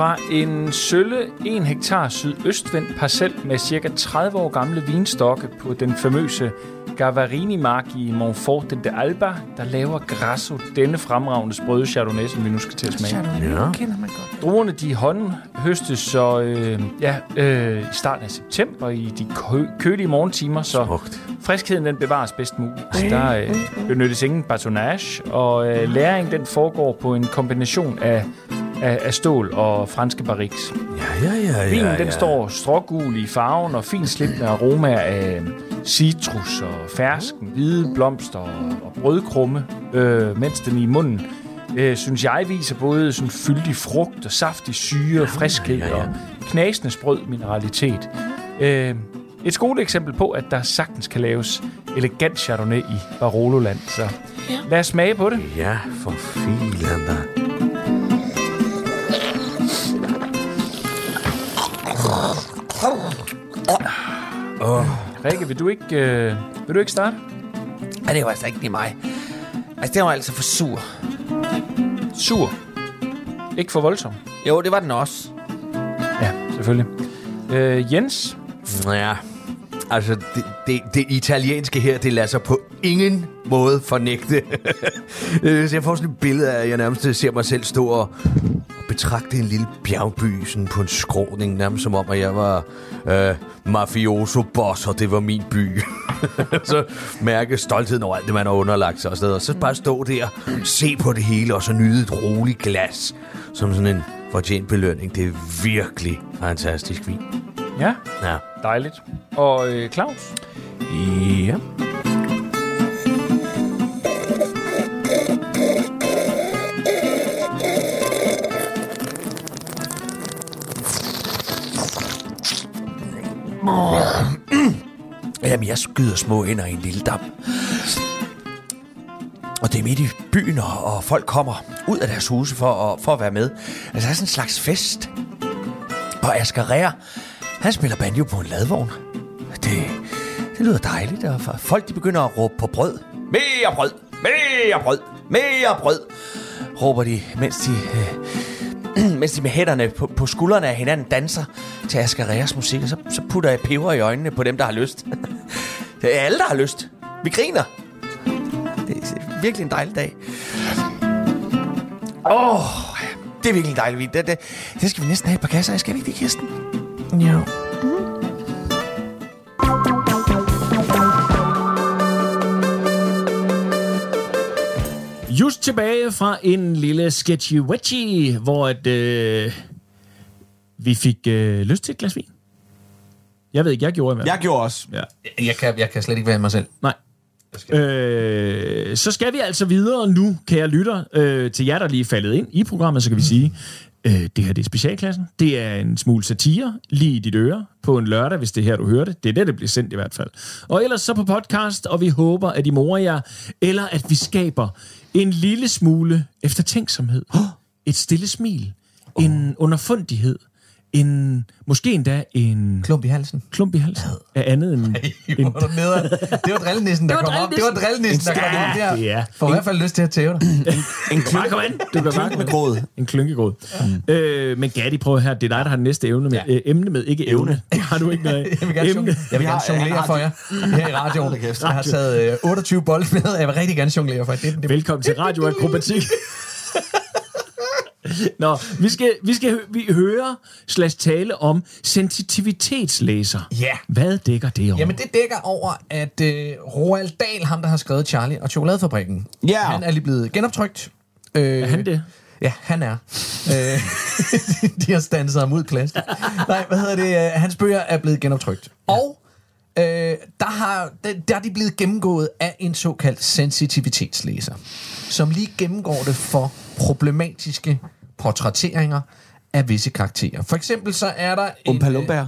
Fra en sølle 1 hektar sydøstvendt parcel med cirka 30 år gamle vinstokke på den famøse Gavarini-mark i Montfort de Alba, der laver Grasso denne fremragende sprøde Chardonnay, som vi nu skal til at smage. Ja. Druerne de håndhøstes så øh, ja, øh, i starten af september i de kø- kølige morgentimer, så Smukt. friskheden den bevares bedst muligt. Der øh, benyttes ingen batonnage, og øh, læring den foregår på en kombination af, af, af stål og franske barriques. Ja, ja, ja, ja. Vinen ja. den står strågul i farven og fint slippende aromaer af citrus og fersken, hvide blomster og, og brødkrumme, øh, mens den i munden, øh, synes jeg, viser både sådan fyldig frugt og saftig syre, friskhed ja, ja. og knasende sprød mineralitet. Øh, et skoleeksempel på, at der sagtens kan laves elegant Chardonnay i Barolo-land. Så lad os smage på det. Ja, for filan da. Rikke, vil du ikke, øh, vil du ikke starte? Ja, det var altså ikke lige mig. Altså, det var altså for sur. Sur. Ikke for voldsom. Jo, det var den også. Ja, selvfølgelig. Øh, Jens, Ja, altså det, det, det italienske her, det lader sig på ingen måde fornægte. Øh, så jeg får sådan et billede af, at jeg nærmest ser mig selv stå og betragte en lille bjergby sådan på en skråning, nærmest som om, at jeg var øh, mafioso-boss, og det var min by. så mærke stoltheden over alt det, man har underlagt sig og sådan noget. Og så bare stå der, se på det hele, og så nyde et roligt glas, som sådan en fortjent belønning. Det er virkelig fantastisk vin. ja, Ja. dejligt. Og øh, Claus? Ja. Jamen, jeg skyder små ind i en lille dam. Og det er midt i byen, og, og folk kommer ud af deres huse for at, for at være med. Altså, der er sådan en slags fest. Og Asger Rær, han spiller banjo på en ladvogn. Det, det lyder dejligt, og folk de begynder at råbe på brød. Mere brød! Mere brød! Mere brød! Råber de, mens de, øh, mens de med hænderne på, på skuldrene af hinanden danser til Asger Reas musik. Og så, så putter jeg peber i øjnene på dem, der har lyst. det er alle, der har lyst. Vi griner. Det er virkelig en dejlig dag. Åh, oh, det er virkelig en dejlig vin. Det, det, det skal vi næsten have et par kasser af. Skal vi ikke det, Kirsten? Jo. Just tilbage fra en lille sketchy wedgy, hvor at, øh, vi fik øh, lyst til et glas vin. Jeg ved ikke, jeg gjorde fald. Jeg gjorde også. Ja. Jeg kan, jeg kan slet ikke være mig selv. Nej. Øh, så skal vi altså videre nu, kære lytter, øh, til jer, der lige er faldet ind i programmet, så kan vi sige, øh, det her det er specialklassen. Det er en smule satire, lige i dit øre, på en lørdag, hvis det er her, du hører det. Det er det, det bliver sendt i hvert fald. Og ellers så på podcast, og vi håber, at I morer jer, eller at vi skaber en lille smule eftertænksomhed, et stille smil, en underfundighed, en, måske endda en Klump i halsen. klump i halsen af andet end... Er du nederen. Det var drillenissen, der kom op. Det var drillenissen, der kom op der. Ja. Får i hvert fald lyst til at tæve dig. En Bare kom an. Det bliver bare med gråd. En klynkegråd. Mm. Øh, men Gatti, prøv her. Det er dig, der har det næste evne med. Ja. Øh, emne med, ikke evne. Det har du ikke noget af. Jeg vil gerne, Emne. jonglere, jeg vil gerne har- jonglere for jer her i radioen. Jeg har taget øh, 28 bold med, og jeg vil rigtig gerne jonglere for jer. Det, det, Velkommen til radioakrobatik. Nå, vi skal, vi skal hø- vi høre slash tale om sensitivitetslæser. Ja. Hvad dækker det over? Jamen, det dækker over, at øh, Roald Dahl, ham der har skrevet Charlie og Chokoladefabrikken, Ja. han er lige blevet genoptrykt. Øh, er han det? Ja, han er. øh, de har standet ham ud plast. Nej, hvad hedder det? øh, Hans bøger er blevet genoptrykt. Og øh, der, har, der, der er de blevet gennemgået af en såkaldt sensitivitetslæser, som lige gennemgår det for problematiske portrætteringer af visse karakterer. For eksempel så er der... en, Umpa øh.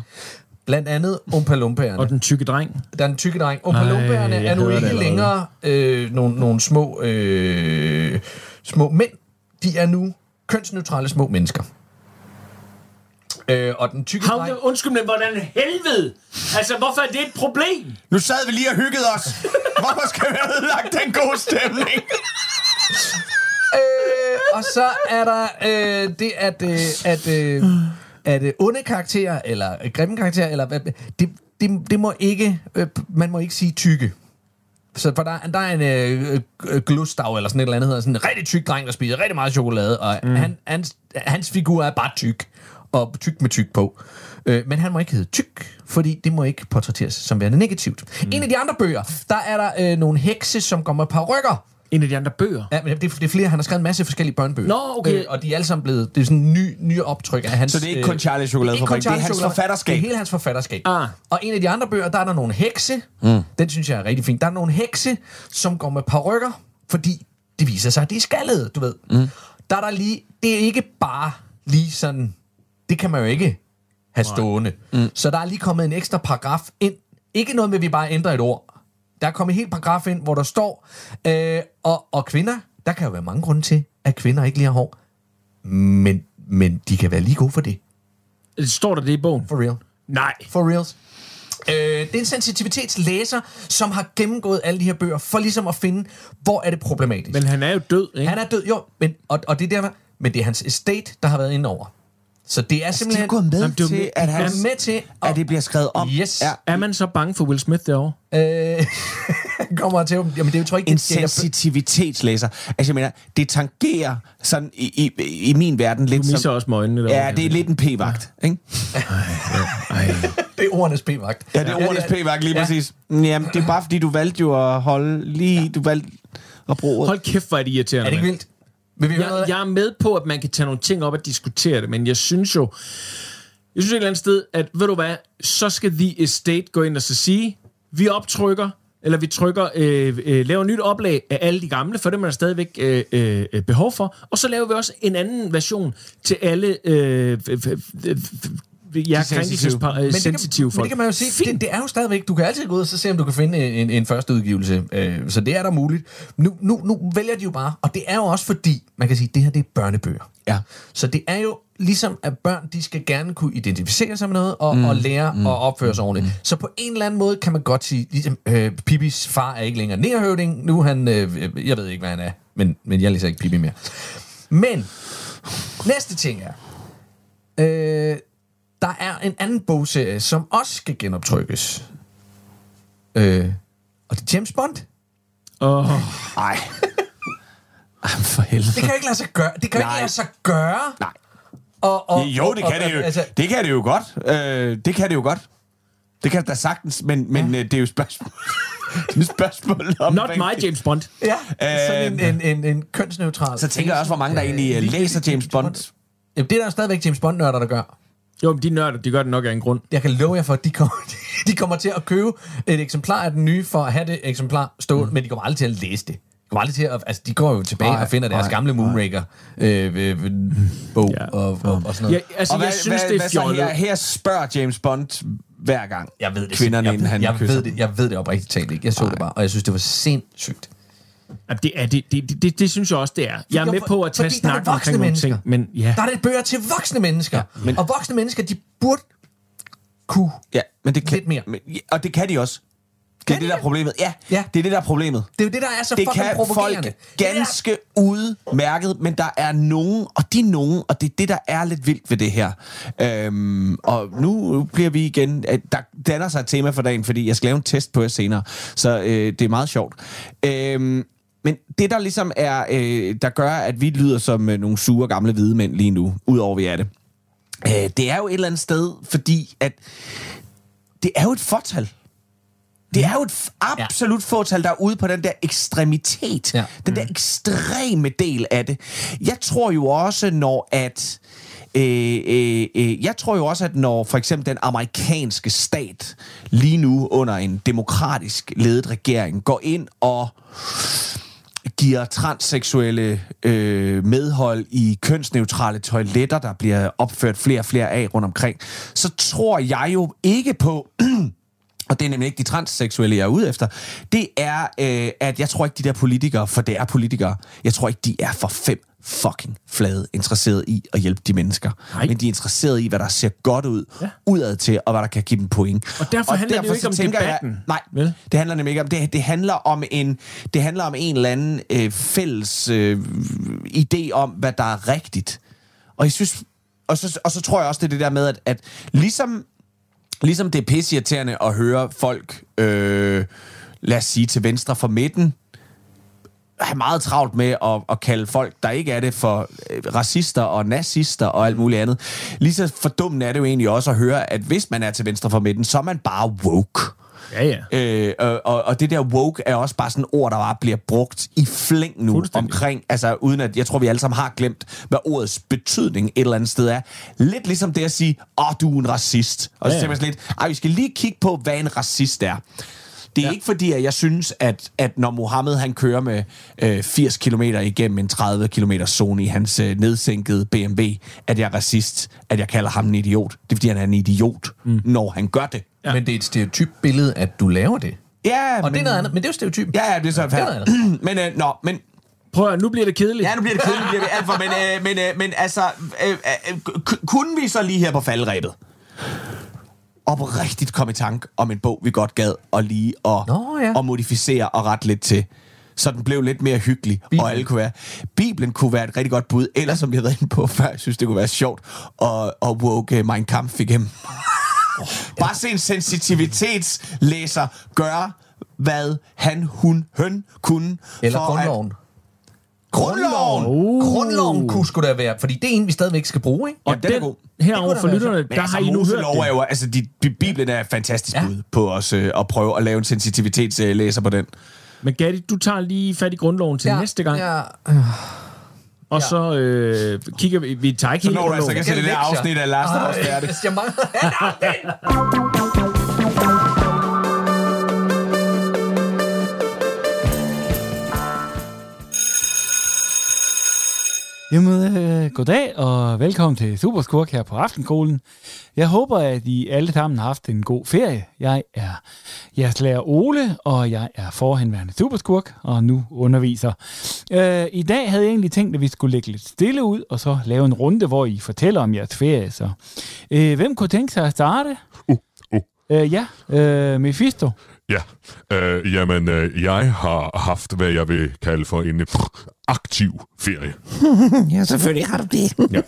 Blandt andet Umpalumbaerne. Og den tykke dreng? Der er en tykke dreng. Jeg er nu det ikke længere øh, nogle, nogle små, øh, små mænd. De er nu kønsneutrale små mennesker. Øh, og den tykke How, dreng... undskyld, men hvordan helvede? Altså, hvorfor er det et problem? Nu sad vi lige og hyggede os. Hvorfor skal vi have ødelagt den gode stemning? Øh, og så er der øh, det, at, øh, at, øh, at øh, onde karakterer, eller øh, grimme karakterer, eller hvad, det, det, det må ikke, øh, man må ikke sige tykke. Så for der, der er en øh, øh, Gustav, eller sådan et eller andet, hedder sådan en rigtig tyk dreng, der spiser rigtig meget chokolade, og mm. han, hans, hans figur er bare tyk, og tyk med tyk på. Øh, men han må ikke hedde tyk, fordi det må ikke portrætteres som værende negativt. Mm. En af de andre bøger, der er der øh, nogle hekse, som går med parrykker, En af de andre bøger. Ja, men det, er- det er flere. Han har skrevet en masse forskellige børnebøger. Nå, okay. Øh, og de er alle sammen blevet... Det er sådan en ny, ny optryk af hans... Så det er ikke kun øh, Charlie Chokoladefabrik, det er Charlie hans forfatterskab. Det er hele hans forfatterskab. Ah. Og en af de andre bøger, der er der nogle hekse. Mm. Den synes jeg er rigtig fint. Der er nogle hekse, som går med parrykker, fordi det viser sig, at de er skaldede, du ved. Mm. Der er der lige... Det er ikke bare lige sådan... Det kan man jo ikke have stående. Mm. Så der er lige kommet en ekstra paragraf ind. Ikke noget med, at vi bare ændrer et ord. Der er kommet en helt paragraf ind, hvor der står, øh, og, og kvinder, der kan jo være mange grunde til, at kvinder ikke lige har hår. Men, men de kan være lige gode for det. Står der det i bogen? For real. Nej. For reals. Øh, det er en sensitivitetslæser, som har gennemgået alle de her bøger, for ligesom at finde, hvor er det problematisk. Men han er jo død, ikke? Han er død, jo, men, og, og det er der, men det er hans estate, der har været inde over. Så det er De er simpelthen... gået med Jamen, det er til, med- at, er han, med til at, at det bliver skrevet om. Yes. Ja. Er man så bange for Will Smith derovre? Øh, kommer til Jamen, det er jo, tror jeg ikke, En det er- sensitivitetslæser. Altså, jeg mener, det tangerer sådan i, i, i min verden lidt Du misser som... også med øjnene derovre. Ja, det er lidt en p-vagt, ikke? det er ordenes p-vagt. Ja, det er ordenes p-vagt lige Ja. præcis. Jamen, det er bare fordi, du valgte jo at holde lige... Du valgte at bruge. Hold kæft, hvor er det irriterende. Er det ikke vildt? Vil vi jeg, jeg er med på, at man kan tage nogle ting op og diskutere det, men jeg synes jo, jeg synes et eller andet sted, at ved du hvad, så skal The Estate gå ind og så sige, vi optrykker, eller vi trykker, øh, øh, laver nyt oplag af alle de gamle, for dem er der stadigvæk øh, øh, behov for, og så laver vi også en anden version til alle øh, øh, øh, ja, sensitive. krænkelsessensitive sensitive men folk. det kan man jo Fint. det, det er jo stadigvæk, du kan altid gå ud og så se, om du kan finde en, en første udgivelse. Øh, så det er der muligt. Nu, nu, nu vælger de jo bare, og det er jo også fordi, man kan sige, det her det er børnebøger. Ja. Så det er jo ligesom, at børn, de skal gerne kunne identificere sig med noget, og, mm, og lære mm, at opføre sig ordentligt. Mm. Så på en eller anden måde kan man godt sige, ligesom, øh, Pipis far er ikke længere nærhøvding, nu er han, øh, jeg ved ikke, hvad han er, men, men jeg læser ikke Pippi mere. Men, næste ting er, øh, der er en anden bogserie, som også skal genoptrykkes. Øh, og det er James Bond. Åh, Ej. Ej, for helvede. Det kan jo ikke lade sig gøre. Det kan jo Nej. ikke lade sig gøre. Nej. Og, og, Jo, det og, kan det jo. Altså, Det kan det jo godt. Øh, det kan det jo godt. Det kan det da sagtens, men, men ja. det er jo spørgsmål. det er spørgsmål om... not my James Bond. ja, sådan en, Øh, en, en, en kønsneutral... Så tænker jeg også, hvor mange der egentlig øh, læser James Bond. Jamen, det er der jo stadigvæk James Bond-nørder, der gør. Jo, men de nørder, de gør det nok af en grund. Jeg kan love jer for, at de kommer, de kommer til at købe et eksemplar af den nye, for at have det eksemplar stående, mm. men de kommer aldrig til at læse det. De kommer aldrig til at... Altså, de går jo tilbage Nej, og finder deres nej, gamle Moonraker øh, øh, øh, bog Ja. og, og, og sådan Ja, noget. altså, Og jeg hvad, synes, hvad, det er fjollet. her, her spørger James Bond hver gang Jeg ved det, kvinderne, jeg, inden han jeg, kysser ved det, jeg ved det oprigtigt talt ikke. Jeg så det bare, og jeg synes, det var sindssygt. Jamen, det, er, det, det, det, det synes jeg også, det er. Jeg er med på at tage er snak omkring nogle ting, men ja. Der er det bøger til voksne mennesker. Ja, men... Og voksne mennesker, de burde kunne Ja, men det kan, Lidt mere. Men, og det kan de også. Det er Kan det, de der er det? problemet. Ja, Ja. det er det, der er problemet. Det er jo det, der er så det fucking kan provokerende. folk Det er- ganske udmærket, men der er nogen, og de er nogen, og det er det, der er lidt vildt ved det her. Øhm, og nu bliver vi igen, at der danner sig et tema for dagen, fordi jeg skal lave en test på jer senere, så øh, det er meget sjovt. Øhm, men det, der ligesom er, øh, der gør, at vi lyder som øh, nogle sure gamle hvide mænd lige nu, udover vi er det, øh, det er jo et eller andet sted, fordi at det er jo et fortal. Det er jo et absolut ja. fåtal, der er ude på den der ekstremitet. Ja. Ja. Den der ekstreme del af det. Jeg tror jo også, når at... Øh, øh, øh, jeg tror jo også, at når for eksempel den amerikanske stat lige nu under en demokratisk ledet regering går ind og giver transseksuelle øh, medhold i kønsneutrale toiletter, der bliver opført flere og flere af rundt omkring, så tror jeg jo ikke på, og det er nemlig ikke de transseksuelle, jeg er ude efter, det er, øh, at jeg tror ikke, de der politikere, for det er politikere, jeg tror ikke, de er for fem fucking flade interesseret i at hjælpe de mennesker. Nej. Men de er interesseret i, hvad der ser godt ud, ja. udad til, og hvad der kan give dem point. Og derfor handler det jo ikke om debatten. Jeg, nej, Vel? det handler nemlig ikke om det. Det handler om en, det handler om en eller anden øh, fælles øh, idé om, hvad der er rigtigt. Og jeg synes, og så, og så tror jeg også, det er det der med, at, at ligesom, ligesom det er pissirriterende at høre folk, øh, lad os sige til venstre for midten, have meget travlt med at, at kalde folk, der ikke er det, for øh, racister og nazister og alt muligt andet. Lige så fordummende er det jo egentlig også at høre, at hvis man er til venstre for midten, så er man bare woke. Ja, ja. Øh, og, og, og det der woke er også bare sådan et ord, der bare bliver brugt i flæng nu omkring, altså uden at, jeg tror vi alle sammen har glemt, hvad ordets betydning et eller andet sted er. Lidt ligesom det at sige, åh, oh, du er en racist. Og så Ja, ja. tænker man lidt, ej, vi skal lige kigge på, hvad en racist er. Det er ja. ikke fordi, at jeg synes, at, at når Mohammed han kører med øh, 80 km igennem en 30 km zone i hans øh, nedsænkede BMW, at jeg er racist, at jeg kalder ham en idiot. Det er fordi, han er en idiot, mm. når han gør det. Ja. Men det er et stereotyp billede, at du laver det. Ja, Og men... det er noget andet, men det er jo stereotyp. Ja, ja, det er så Det noget men, øh, nå, men, Prøv at, nu bliver det kedeligt. ja, nu bliver det kedeligt, bliver vi alt for, men, øh, men, øh, men altså, øh, øh, kunne vi så lige her på faldrebet oprigtigt komme i tanke om en bog, vi godt gad, og lige at, Nå, ja. og modificere og rette lidt til, så den blev lidt mere hyggelig, Bibelen. og alle kunne være... Bibelen kunne være et rigtig godt bud, eller som vi har været inde på før, jeg synes, det kunne være sjovt, at, at woke uh, Mein Kampf igennem. Bare se en sensitivitetslæser gøre, hvad han, hun, høn kunne. Eller for grundloven. At, grundloven! Uh. Grundloven kunne sgu da være, fordi det er en, vi stadigvæk skal bruge, ikke? Og Jamen, den er den, herover Det for lytterne, der har I nu hørt Moselov er det. jo, altså, de, de, Bibelen er fantastisk Ja. ja. bud på os øh, at prøve at lave en sensitivitetslæser på den. Men Gatti, du tager lige fat i grundloven til næste gang, Ja. Og så øh, kigger vi... Vi tager ikke Så hele når du altså ikke se det der afsnit af Lars, der også er det. Jeg mangler... Jamen, øh, goddag og velkommen til Superskurk her på Aftenskolen. Jeg håber, at I alle sammen har haft en god ferie. Jeg er jeres lærer Ole, og jeg er forhenværende Superskurk, og nu underviser. Øh, I dag havde jeg egentlig tænkt, at vi skulle lægge lidt stille ud, og så lave en runde, hvor I fortæller om jeres ferie. Så, øh, hvem kunne tænke sig at starte? Uh, uh. Øh, ja, øh, Mephisto. Ja, øh, jamen, øh, jeg har haft, hvad jeg vil kalde for en øh, aktiv ferie. Ja, selvfølgelig har du det. Ja.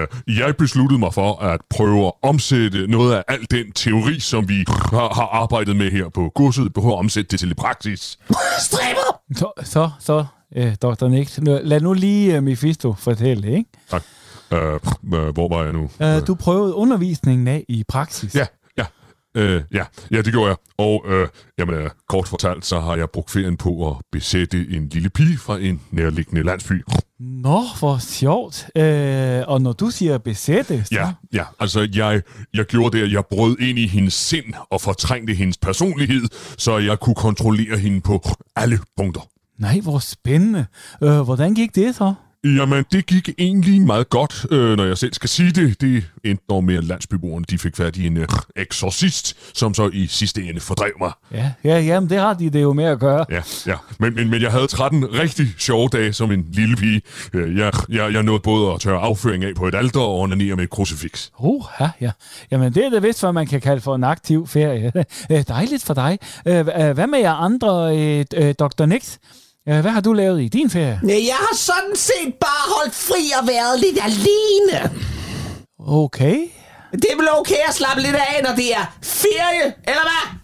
Øh, jeg besluttede mig for at prøve at omsætte noget af al den teori, som vi har, har arbejdet med her på kurset, prøve at omsætte det til praksis. Stræber! Så, så, så øh, Dr. Nick, nu- lad nu lige øh, Mephisto fortælle, ikke? Tak. Øh, øh, hvor var jeg nu? Øh, du prøvede undervisningen af i praksis. Ja. Øh, ja, ja, det gjorde jeg. Og øh, jamen, øh, kort fortalt, så har jeg brugt ferien på at besætte en lille pige fra en nærliggende landsby. Nå, hvor sjovt. Øh, og når du siger besætte, så... Ja, ja. Altså, jeg, jeg gjorde det, at jeg brød ind i hendes sind og fortrængte hendes personlighed, så jeg kunne kontrollere hende på alle punkter. Nej, hvor spændende. Øh, hvordan gik det så? Jamen, det gik egentlig meget godt, øh, når jeg selv skal sige det. Det endte dog med, at landsbyboerne de fik fat i en øh, eksorcist, som så i sidste ende fordrev mig. Ja, ja, jamen, det har de det jo med at gøre. Ja, ja. Men, men, men jeg havde 13 rigtig sjove dage som en lille pige. Øh, Jeg, jeg, jeg nåede både at tørre afføring af på et alter og onanere med et krucifix. Uh, ja, ja. Jamen, det er da vist, hvad man kan kalde for en aktiv ferie. Øh, Dejligt for dig. Øh, hva- Hvad med jer andre, øh, øh, Dr. Nix? Øh, Hvad har du lavet i din ferie? Jeg har sådan set bare holdt fri og været lidt alene. Okay. Det er vel okay at slappe lidt af, når det er ferie, eller hvad?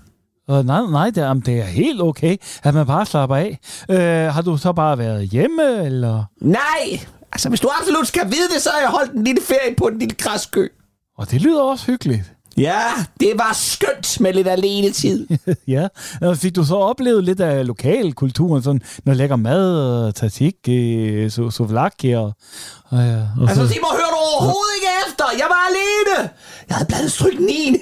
Uh, nej, nej, det, jamen, det er helt okay, at man bare slapper af. Uh, har du så bare været hjemme, eller? Nej, altså hvis du absolut skal vide det, så har jeg holdt en lille ferie på en lille græskø. Og det lyder også hyggeligt. Ja, det var skønt med lidt alene tid. ja, og fik du så oplevet lidt af lokalkulturen, sådan noget lækker mad, og tatik, øh, so, souvlaki og... og, ja, og Altså, så, det må høre du overhovedet ikke efter. Jeg var alene. Jeg havde blandet stryknin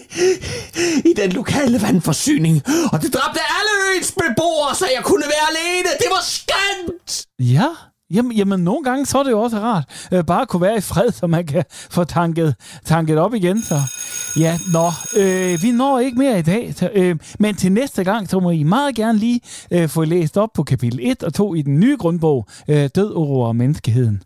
i den lokale vandforsyning. Og det dræbte alle øens beboere, så jeg kunne være alene. Det var skønt. ja, jamen, jamen, nogle gange så er det jo også rart, øh, bare at kunne være i fred, så man kan få tanket, tanket op igen. Så. Ja, nå, øh, vi når ikke mere i dag, så, øh, men til næste gang, så må I meget gerne lige øh, få læst op på kapitel 1 og 2 i den nye grundbog, øh, Død, Oro og menneskeheden.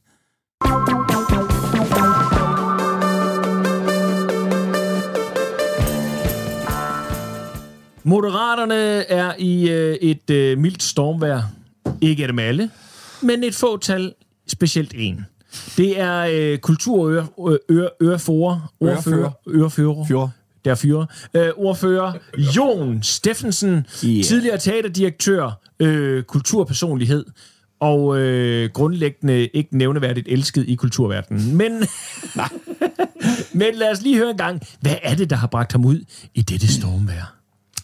Moderaterne er i øh, et øh, mildt stormvejr. Ikke er dem alle, men et fåtal, specielt en. Det er øh, kulturørefører, ordfører, ørefører, der fyre. Øh, ordfører Jon Steffensen, yeah. tidligere teaterdirektør, øh, kulturpersonlighed og øh, grundlæggende ikke nævneværdigt elsket i kulturverdenen. Men, men lad os lige høre en gang, hvad er det, der har bragt ham ud i dette stormvejr?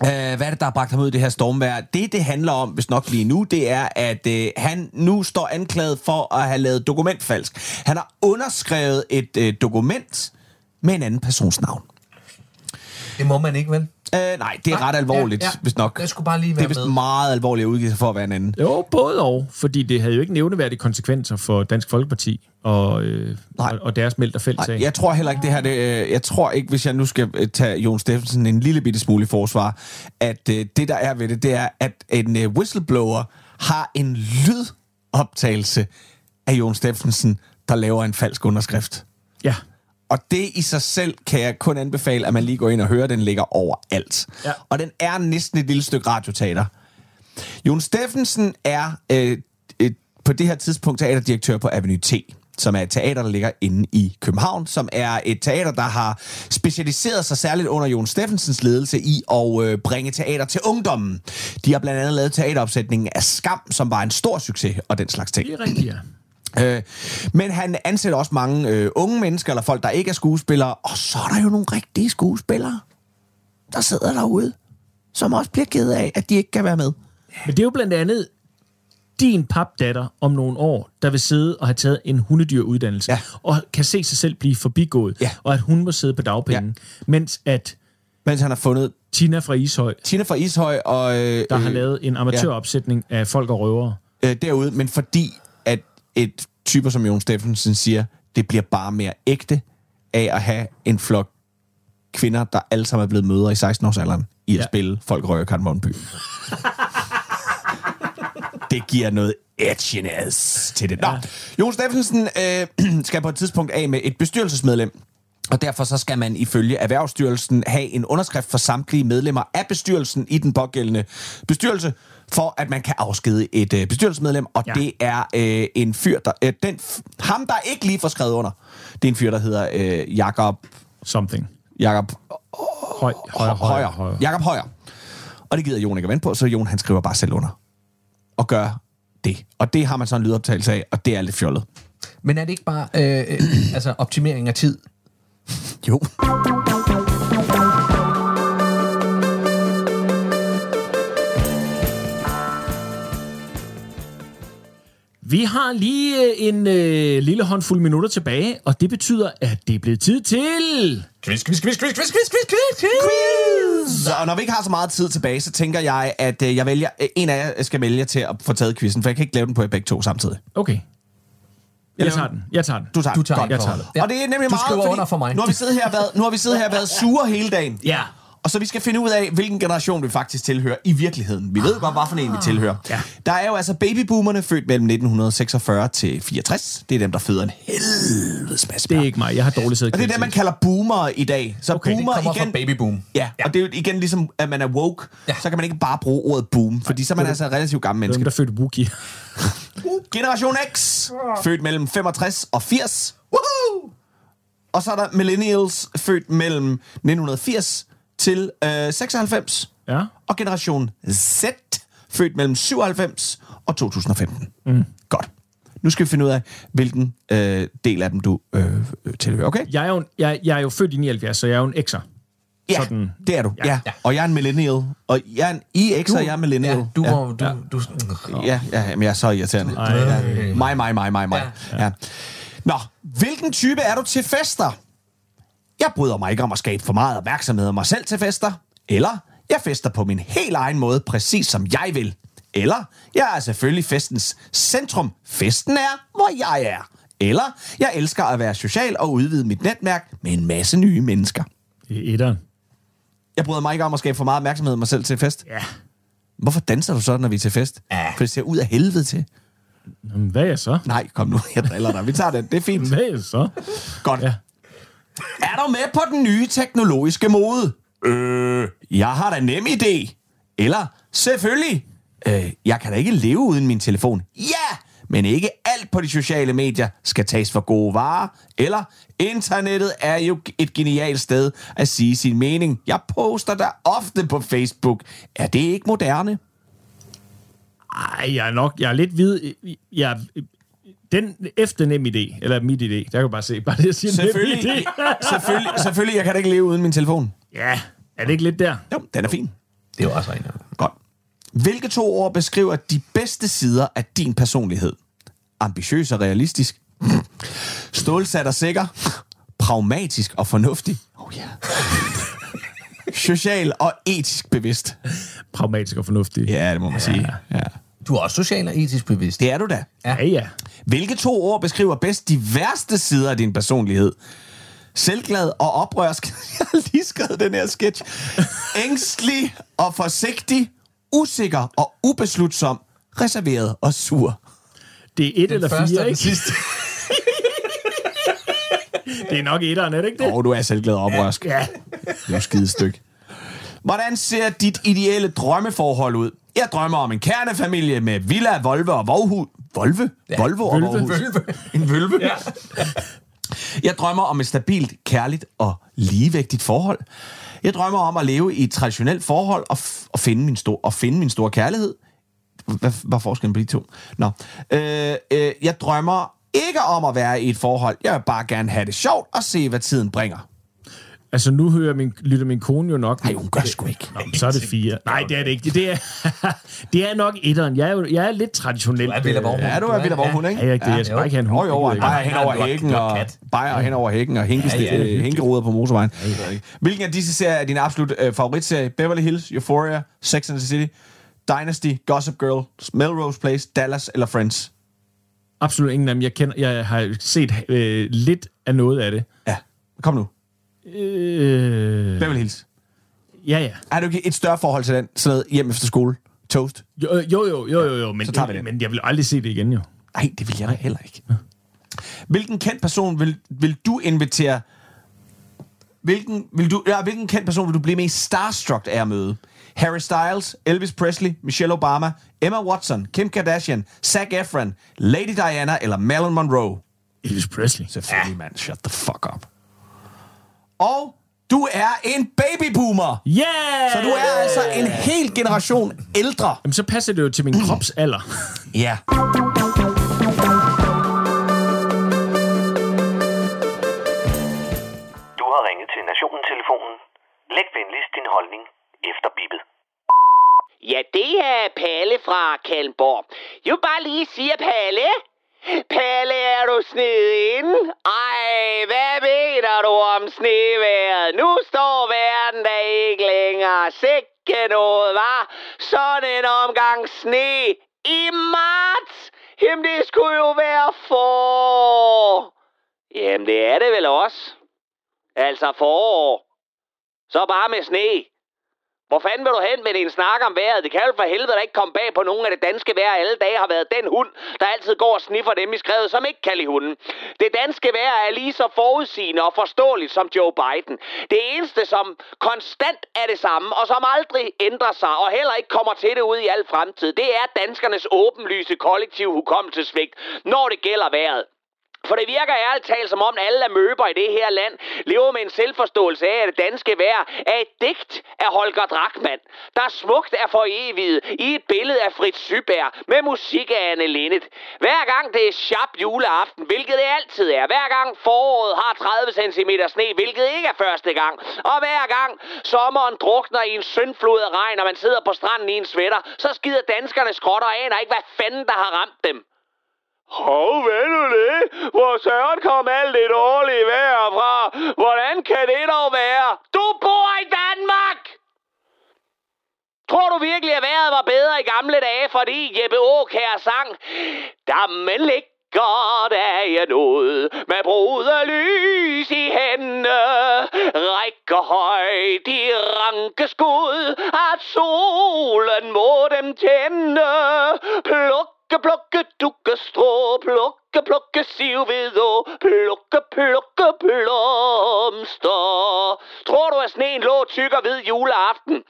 Uh, hvad er det, der har bragt ham ud i det her stormvær? Det, det handler om, hvis nok lige nu, det er, at uh, han nu står anklaget for at have lavet dokumentfalsk. Han har underskrevet et uh, dokument med en anden persons navn. Det må man ikke, vel? Uh, nej, det er Nej, ret alvorligt, ja, ja, hvis nok. Jeg skulle bare lige det være er vist med. meget alvorligt at udgive sig for at være en anden. Jo, både og, fordi det havde jo ikke nævneværdige konsekvenser for Dansk Folkeparti og, øh, Nej. og, og deres meldt og fælles Nej, jeg tror heller ikke, det her... Det, øh, jeg tror ikke, hvis jeg nu skal øh, tage Jon Steffensen en lille bitte smule i forsvar, at øh, det, der er ved det, det er, at en øh, whistleblower har en lydoptagelse af Jon Steffensen, der laver en falsk underskrift. Ja. Og det i sig selv kan jeg kun anbefale, at man lige går ind og hører, den ligger overalt. Ja. Og den er næsten et lille stykke radioteater. Jon Steffensen er øh, et, på det her tidspunkt teaterdirektør på Avenue T, som er et teater, der ligger inde i København, som er et teater, der har specialiseret sig særligt under Jon Steffensens ledelse i at øh, bringe teater til ungdommen. De har blandt andet lavet teateropsætningen af Skam, som var en stor succes, og den slags ting. Det er rigtigt, ja. Øh, men han ansætter også mange øh, unge mennesker, eller folk, der ikke er skuespillere. Og så er der jo nogle rigtige skuespillere, der sidder derude, som også bliver ked af, at de ikke kan være med. Men det er jo blandt andet din papdatter om nogle år, der vil sidde og have taget en hundedyruddannelse, Ja. og kan se sig selv blive forbigået, Ja. og at hun må sidde på dagpenge, ja. mens at Mens han har fundet Tina fra Ishøj, Tina fra Ishøj og... Øh, der har øh, lavet en amatøropsætning af folk og røvere. øh, derude, men fordi et typer som Jon Steffensen siger, det bliver bare mere ægte af at have en flok kvinder, der alle sammen er blevet mødre i 16-årsalderen, i at Ja. spille Folk røger Kardemommeby. det giver noget edginess til det. Nå, Jon Steffensen øh, skal på et tidspunkt af med et bestyrelsesmedlem, og derfor så skal man ifølge Erhvervsstyrelsen have en underskrift for samtlige medlemmer af bestyrelsen i den pågældende bestyrelse, for at man kan afskede et øh, bestyrelsesmedlem, og Ja. det er øh, en fyr, der... Øh, den, ham, der ikke lige får skrevet under, det er en fyr, der hedder øh, Jakob... Something. Jakob Høj, højere, Højer. Jakob Højer. Og det gider Jon ikke at vente på, så Jon han skriver bare selv under. Og gør det. Og det har man så en lydoptagelse af, og det er lidt fjollet. Men er det ikke bare øh, øh, altså optimering af tid? Jo. Vi har lige øh, en øh, lille håndfuld minutter tilbage, og det betyder, at det er blevet tid til... Quiz, quiz, quiz, quiz, quiz, quiz, quiz, quiz, quiz. Og når vi ikke har så meget tid tilbage, så tænker jeg, at øh, jeg vælger, øh, en af jer skal vælge til at få taget quizzen, for jeg kan ikke lave den på jer begge to samtidig. Okay. Jeg tager den. Jeg tager den. Du tager, Du tager Godt. den Jeg tager det. Ja. Og det er nemlig Du meget, fordi under for mig. Nu har vi siddet her og været, nu har vi siddet her og været sure hele dagen. Ja. Og så vi skal finde ud af, hvilken generation vi faktisk tilhører i virkeligheden. Vi ved godt, hvad for en vi tilhører. Ja. Der er jo altså babyboomerne født mellem 1946 til 64. Det er dem, der føder en helvedes masse Det er ikke mig. Jeg har dårligt siddet Og det er det, man kalder boomer i dag. Så Okay, det boomer kommer igen... fra babyboom. Ja, ja, og det er jo igen ligesom, at man er woke, ja. så kan man ikke bare bruge ordet boom, fordi så er man altså relativt gammel Dem, menneske. der fødte Wookie. Generation X, født mellem 65 og 80. Woohoo! Og så er der millennials, født mellem 1980 til øh, 96. Ja. Og generation Z, født mellem 97 og 2015. Mm. Godt. Nu skal vi finde ud af, hvilken øh, del af dem du øh, øh, tilhører, okay? Jeg er, jo, jeg, jeg er jo født i 79, så jeg er jo en X'er. Ja, Sådan- det er du. Ja. Ja. ja. Og jeg er en millennial. Og jeg er en IX, og jeg er millennial. Ja, du, ja. ja. du, du, du, Ja, ja, men jeg er så irriterende. Ej. Ja. Mig, mig, mig, mig, mig. Ja. Ja. Nå, hvilken type er du til fester? Jeg bryder mig ikke om at skabe for meget opmærksomhed om mig selv til fester. Eller jeg fester på min helt egen måde, præcis som jeg vil. Eller jeg er selvfølgelig festens centrum. Festen er, hvor jeg er. Eller jeg elsker at være social og udvide mit netværk med en masse nye mennesker. Er etteren. Jeg bryder mig ikke om at skabe for meget opmærksomhed om mig selv til fest. Ja. Hvorfor danser du så, når vi er til fest? Ja. For det ser ud af helvede til. Jamen, Hvad er jeg så? Nej, kom nu, jeg driller dig. Vi tager den, det er fint. Hvad er jeg så? Godt. Ja. Er du med på den nye teknologiske mode? Øh, jeg har da nem idé. Eller, selvfølgelig. Øh, jeg kan da ikke leve uden min telefon. Ja, men ikke alt på de sociale medier skal tages for gode varer. Eller, internettet er jo et genialt sted at sige sin mening. Jeg poster der ofte på Facebook. Er det ikke moderne? Ej, jeg er nok... Jeg er lidt hvid. Jeg, den efter nem idé, eller mit idé, der kan du bare se, bare det, jeg siger nem Selvfølgelig, idé. selvfølgelig, selvfølgelig, jeg kan da ikke leve uden min telefon. ja, er det ikke lidt der? Jo, den er fin. det er jo også rent. Godt. Hvilke to ord beskriver de bedste sider af din personlighed? Ambitiøs og realistisk. Stålsat og sikker. Pragmatisk og fornuftig. Oh, yeah. Social og etisk bevidst. Pragmatisk og fornuftig. Ja, det må man sige. Ja. Du er også social og etisk bevidst. Det er du da. Ja, ja. Hvilke to ord beskriver bedst de værste sider af din personlighed? Selvglad og oprørsk. Jeg har lige skrevet den her sketch. Ængstelig og forsigtig. Usikker og ubeslutsom. Reserveret og sur. Det er et Den eller første fire, og den ikke? sidste. Det er nok etteren, er det ikke det? Åh, oh, du er selvglad og oprørsk. Ja. Det er jo skide stykke. Hvordan ser dit ideelle drømmeforhold ud? Jeg drømmer om en kernefamilie med villa, Volvo og Vovhus. Volve? Ja, Volvo og vølve. Vovhus. En vølve? Ja. Jeg drømmer om et stabilt, kærligt og ligevægtigt forhold. Jeg drømmer om at leve i et traditionelt forhold og, f- og, finde, min stor, og finde min store kærlighed. Hvad hvad er forskellen på de to? Nå. Øh, øh, jeg drømmer ikke om at være i et forhold. Jeg vil bare gerne have det sjovt og se, hvad tiden bringer. Altså, nu hører min, lytter min kone jo nok... Nej, hun gør sgu ikke. Nå, men så er det fire. Nej, det er det ikke. Det er, det er nok etteren. Jeg er, jo, jeg er lidt traditionel. Du er Villa Borg. Ja, du er Villa Borg, hun, ikke? Ja, jeg, det, jeg skal bare ikke have en hund. Jo, jo, jeg hen over hækken, og kat. bare hen over hækken, og Ja, ja, er hænkeruder på motorvejen. Hvilken af disse serier er din absolut øh, favoritserie? Beverly Hills, Euphoria, Sex and the City, Dynasty, Gossip Girl, Melrose Place, Dallas eller Friends? Absolut ingen af dem. Jeg, kender, jeg har set øh, lidt af noget af det. Ja, kom nu. Øh, Beverly Hills. ja, ja. Er du ikke et større forhold til den? Sådan noget hjem efter skole? Toast? Jo, jo, jo, jo, jo, jo men, Så tager vi den. men jeg vil aldrig se det igen, jo. Nej, det vil jeg da heller ikke. Hvilken kendt person vil, vil du invitere... Hvilken, vil du, ja, hvilken kendt person vil du blive mest starstruck af at møde? Harry Styles, Elvis Presley, Michelle Obama, Emma Watson, Kim Kardashian, Zac Efron, Lady Diana eller Marilyn Monroe? Elvis Presley. Selvfølgelig, ja. mand. Shut the fuck up. Og du er en babyboomer. Yeah! Så du er altså en hel generation ældre. Jamen, så passer det jo til min kropsalder. Ja. Du har ringet til Nationen-telefonen. Læg venligst din holdning efter bippet. Ja, det er Palle fra Kalmborg. Jeg vil bare lige sige, Palle. Palle, er du sneden? Ej, hvad mener du om sneværet? Nu står verden da ikke længere. Sikke noget, var Sådan en omgang sne i marts. Jamen, det skulle jo være for. Jamen, det er det vel også. Altså forår. Så bare med sne. Hvor fanden vil du hen med din snak om vejret? Det kan jo for helvede da ikke komme bag på nogen af det danske vejr. Alle dage har været den hund, der altid går og sniffer dem i skrevet, som ikke kan lide hunden. Det danske vejr er lige så forudsigende og forståeligt som Joe Biden. Det eneste, som konstant er det samme, og som aldrig ændrer sig, og heller ikke kommer til det ud i al fremtid, det er danskernes åbenlyse kollektiv hukommelsesvigt, når det gælder vejret. For det virker ærligt talt som om alle møber i det her land lever med en selvforståelse af, at det danske vejr er et digt af Holger Drachmann, der smukt er for evigt i et billede af Fritz Syberg med musik af Anne Linnet. Hver gang det er sharp juleaften, hvilket det altid er. Hver gang foråret har 30 cm sne, hvilket ikke er første gang. Og hver gang sommeren drukner i en syndflod af regn, og man sidder på stranden i en sweater, så skider danskerne skrotter og aner ikke, hvad fanden der har ramt dem. Hov, hvad nu det? Hvor søren kom alt det dårlige vejr fra? Hvordan kan det dog være? Du bor i Danmark! Tror du virkelig, at vejret var bedre i gamle dage, fordi Jeppe Aukær sang, Dammen ligger der jeg nåede med brudet lys i hændene, rækker højt i ranke skud, at solen må dem tænde, pluk Plukke, plukke, dukke, strå, plukke, plukke, sivved og plukke, plukke, blomster. Tror du, at sneen lå tyk og hvid juleaften?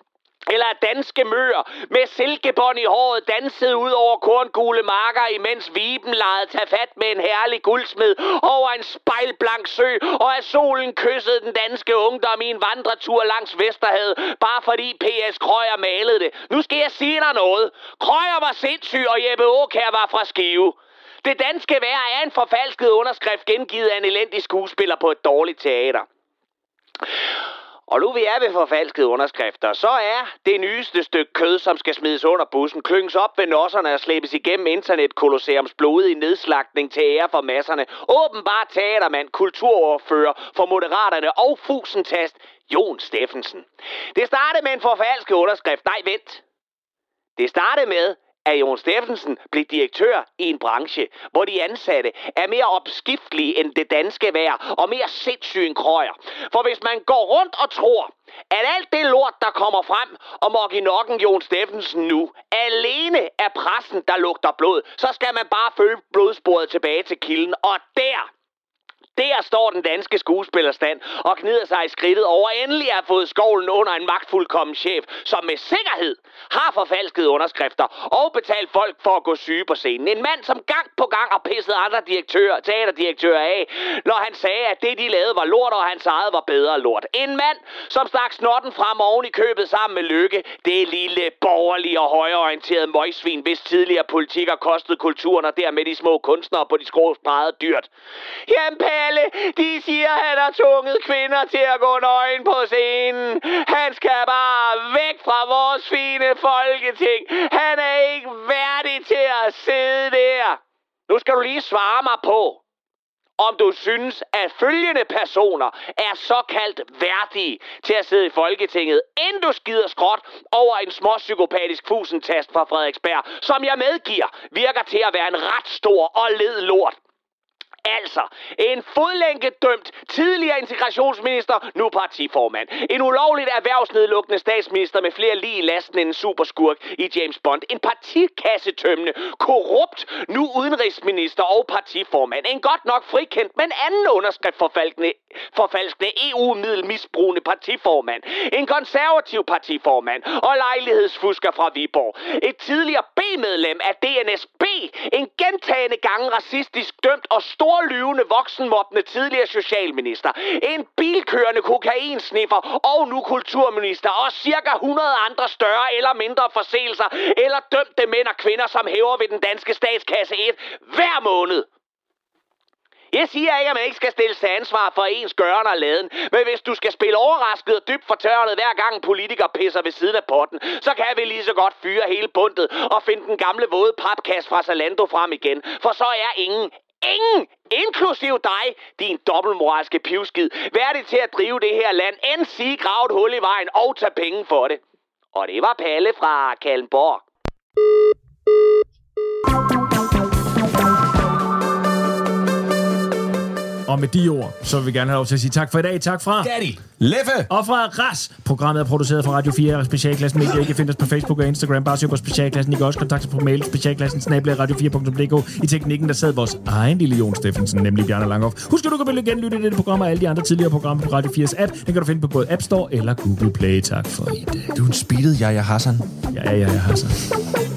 Eller at danske møer med silkebånd i håret dansede ud over korngule marker, imens viben lejede tage fat med en herlig guldsmed over en spejlblank sø, og at solen kyssede den danske ungdom i en vandretur langs Vesterhavet, bare fordi P.S. Krøyer malede det. Nu skal jeg sige dig noget. Krøyer var sindssyg, og Jeppe Aukær var fra Skive. Det danske vejr er en forfalsket underskrift gengivet af en elendig skuespiller på et dårligt teater. Og nu vi er ved forfalskede underskrifter, så er det nyeste stykke kød, som skal smides under bussen, klynges op ved nosserne og slæbes igennem internetkolosseums blodige nedslagning til ære for masserne. Åbenbart teatermand, kulturoverfører for Moderaterne og fusentast Jon Steffensen. Det startede med en forfalsket underskrift. Nej, vent. Det startede med, at Jon Steffensen blev direktør i en branche, hvor de ansatte er mere opskiftelige end det danske vejr og mere sindssyge end krøjer. For hvis man går rundt og tror, at alt det lort, der kommer frem om Nokken Jon Steffensen nu, alene er pressen, der lugter blod, så skal man bare følge blodsporet tilbage til kilden, og der der står den danske skuespillerstand og knider sig i skridtet over endelig at fået skovlen under en magtfuldkommen chef, som med sikkerhed har forfalsket underskrifter og betalt folk for at gå syge på scenen. En mand, som gang på gang har pisset andre direktører, teaterdirektører af, når han sagde, at det de lavede var lort, og hans eget var bedre lort. En mand, som stak snotten frem oven i købet sammen med Lykke, det lille borgerlige og højreorienterede møgsvin, hvis tidligere politik har kostet kulturen og dermed de små kunstnere på de skrå dyrt. Jamen, alle, de siger, han har tvunget kvinder til at gå nøgen på scenen. Han skal bare væk fra vores fine folketing. Han er ikke værdig til at sidde der. Nu skal du lige svare mig på, om du synes, at følgende personer er såkaldt værdige til at sidde i Folketinget, inden du skider skråt over en småpsykopatisk fusentast fra Frederiksberg, som jeg medgiver virker til at være en ret stor og led lort. Altså, en fodlænkedømt tidligere integrationsminister, nu partiformand. En ulovligt erhvervsnedlukkende statsminister med flere lige i lasten end en superskurk i James Bond. En partikassetømmende, korrupt, nu udenrigsminister og partiformand. En godt nok frikendt, men anden underskrift forfalskende, forfalskende EU-middelmisbrugende partiformand. En konservativ partiformand og lejlighedsfusker fra Viborg. Et tidligere B-medlem af DNSB. En gentagende gange racistisk dømt og stor storlyvende voksenmobbende tidligere socialminister, en bilkørende kokainsniffer og nu kulturminister og cirka 100 andre større eller mindre forseelser eller dømte mænd og kvinder, som hæver ved den danske statskasse et hver måned. Jeg siger ikke, at man ikke skal stille til ansvar for ens gøren og laden, men hvis du skal spille overrasket og dybt fortørnet hver gang en politiker pisser ved siden af potten, så kan vi lige så godt fyre hele bundet og finde den gamle våde papkasse fra Zalando frem igen, for så er ingen ingen, inklusiv dig, din dobbeltmoralske pivskid, værdig til at drive det her land, end sige grave et hul i vejen og tage penge for det. Og det var Palle fra Kallenborg. Og med de ord, så vil vi gerne have lov til at sige tak for i dag. Tak fra... Daddy. Leffe! Og fra RAS. Programmet er produceret fra Radio 4 og Specialklassen Media. I kan finde os på Facebook og Instagram. Bare søg på Specialklassen. I kan også kontakte os på mail specialklassen radio4.dk. I teknikken, der sad vores egen lille Jon Steffensen, nemlig Bjarne Langhoff. Husk, at du kan genlytte dette program og alle de andre tidligere programmer på Radio 4's app. Den kan du finde på både App Store eller Google Play. Tak for i dag. Du er en speedet Jaja Hassan. Ja, ja, ja, Hassan.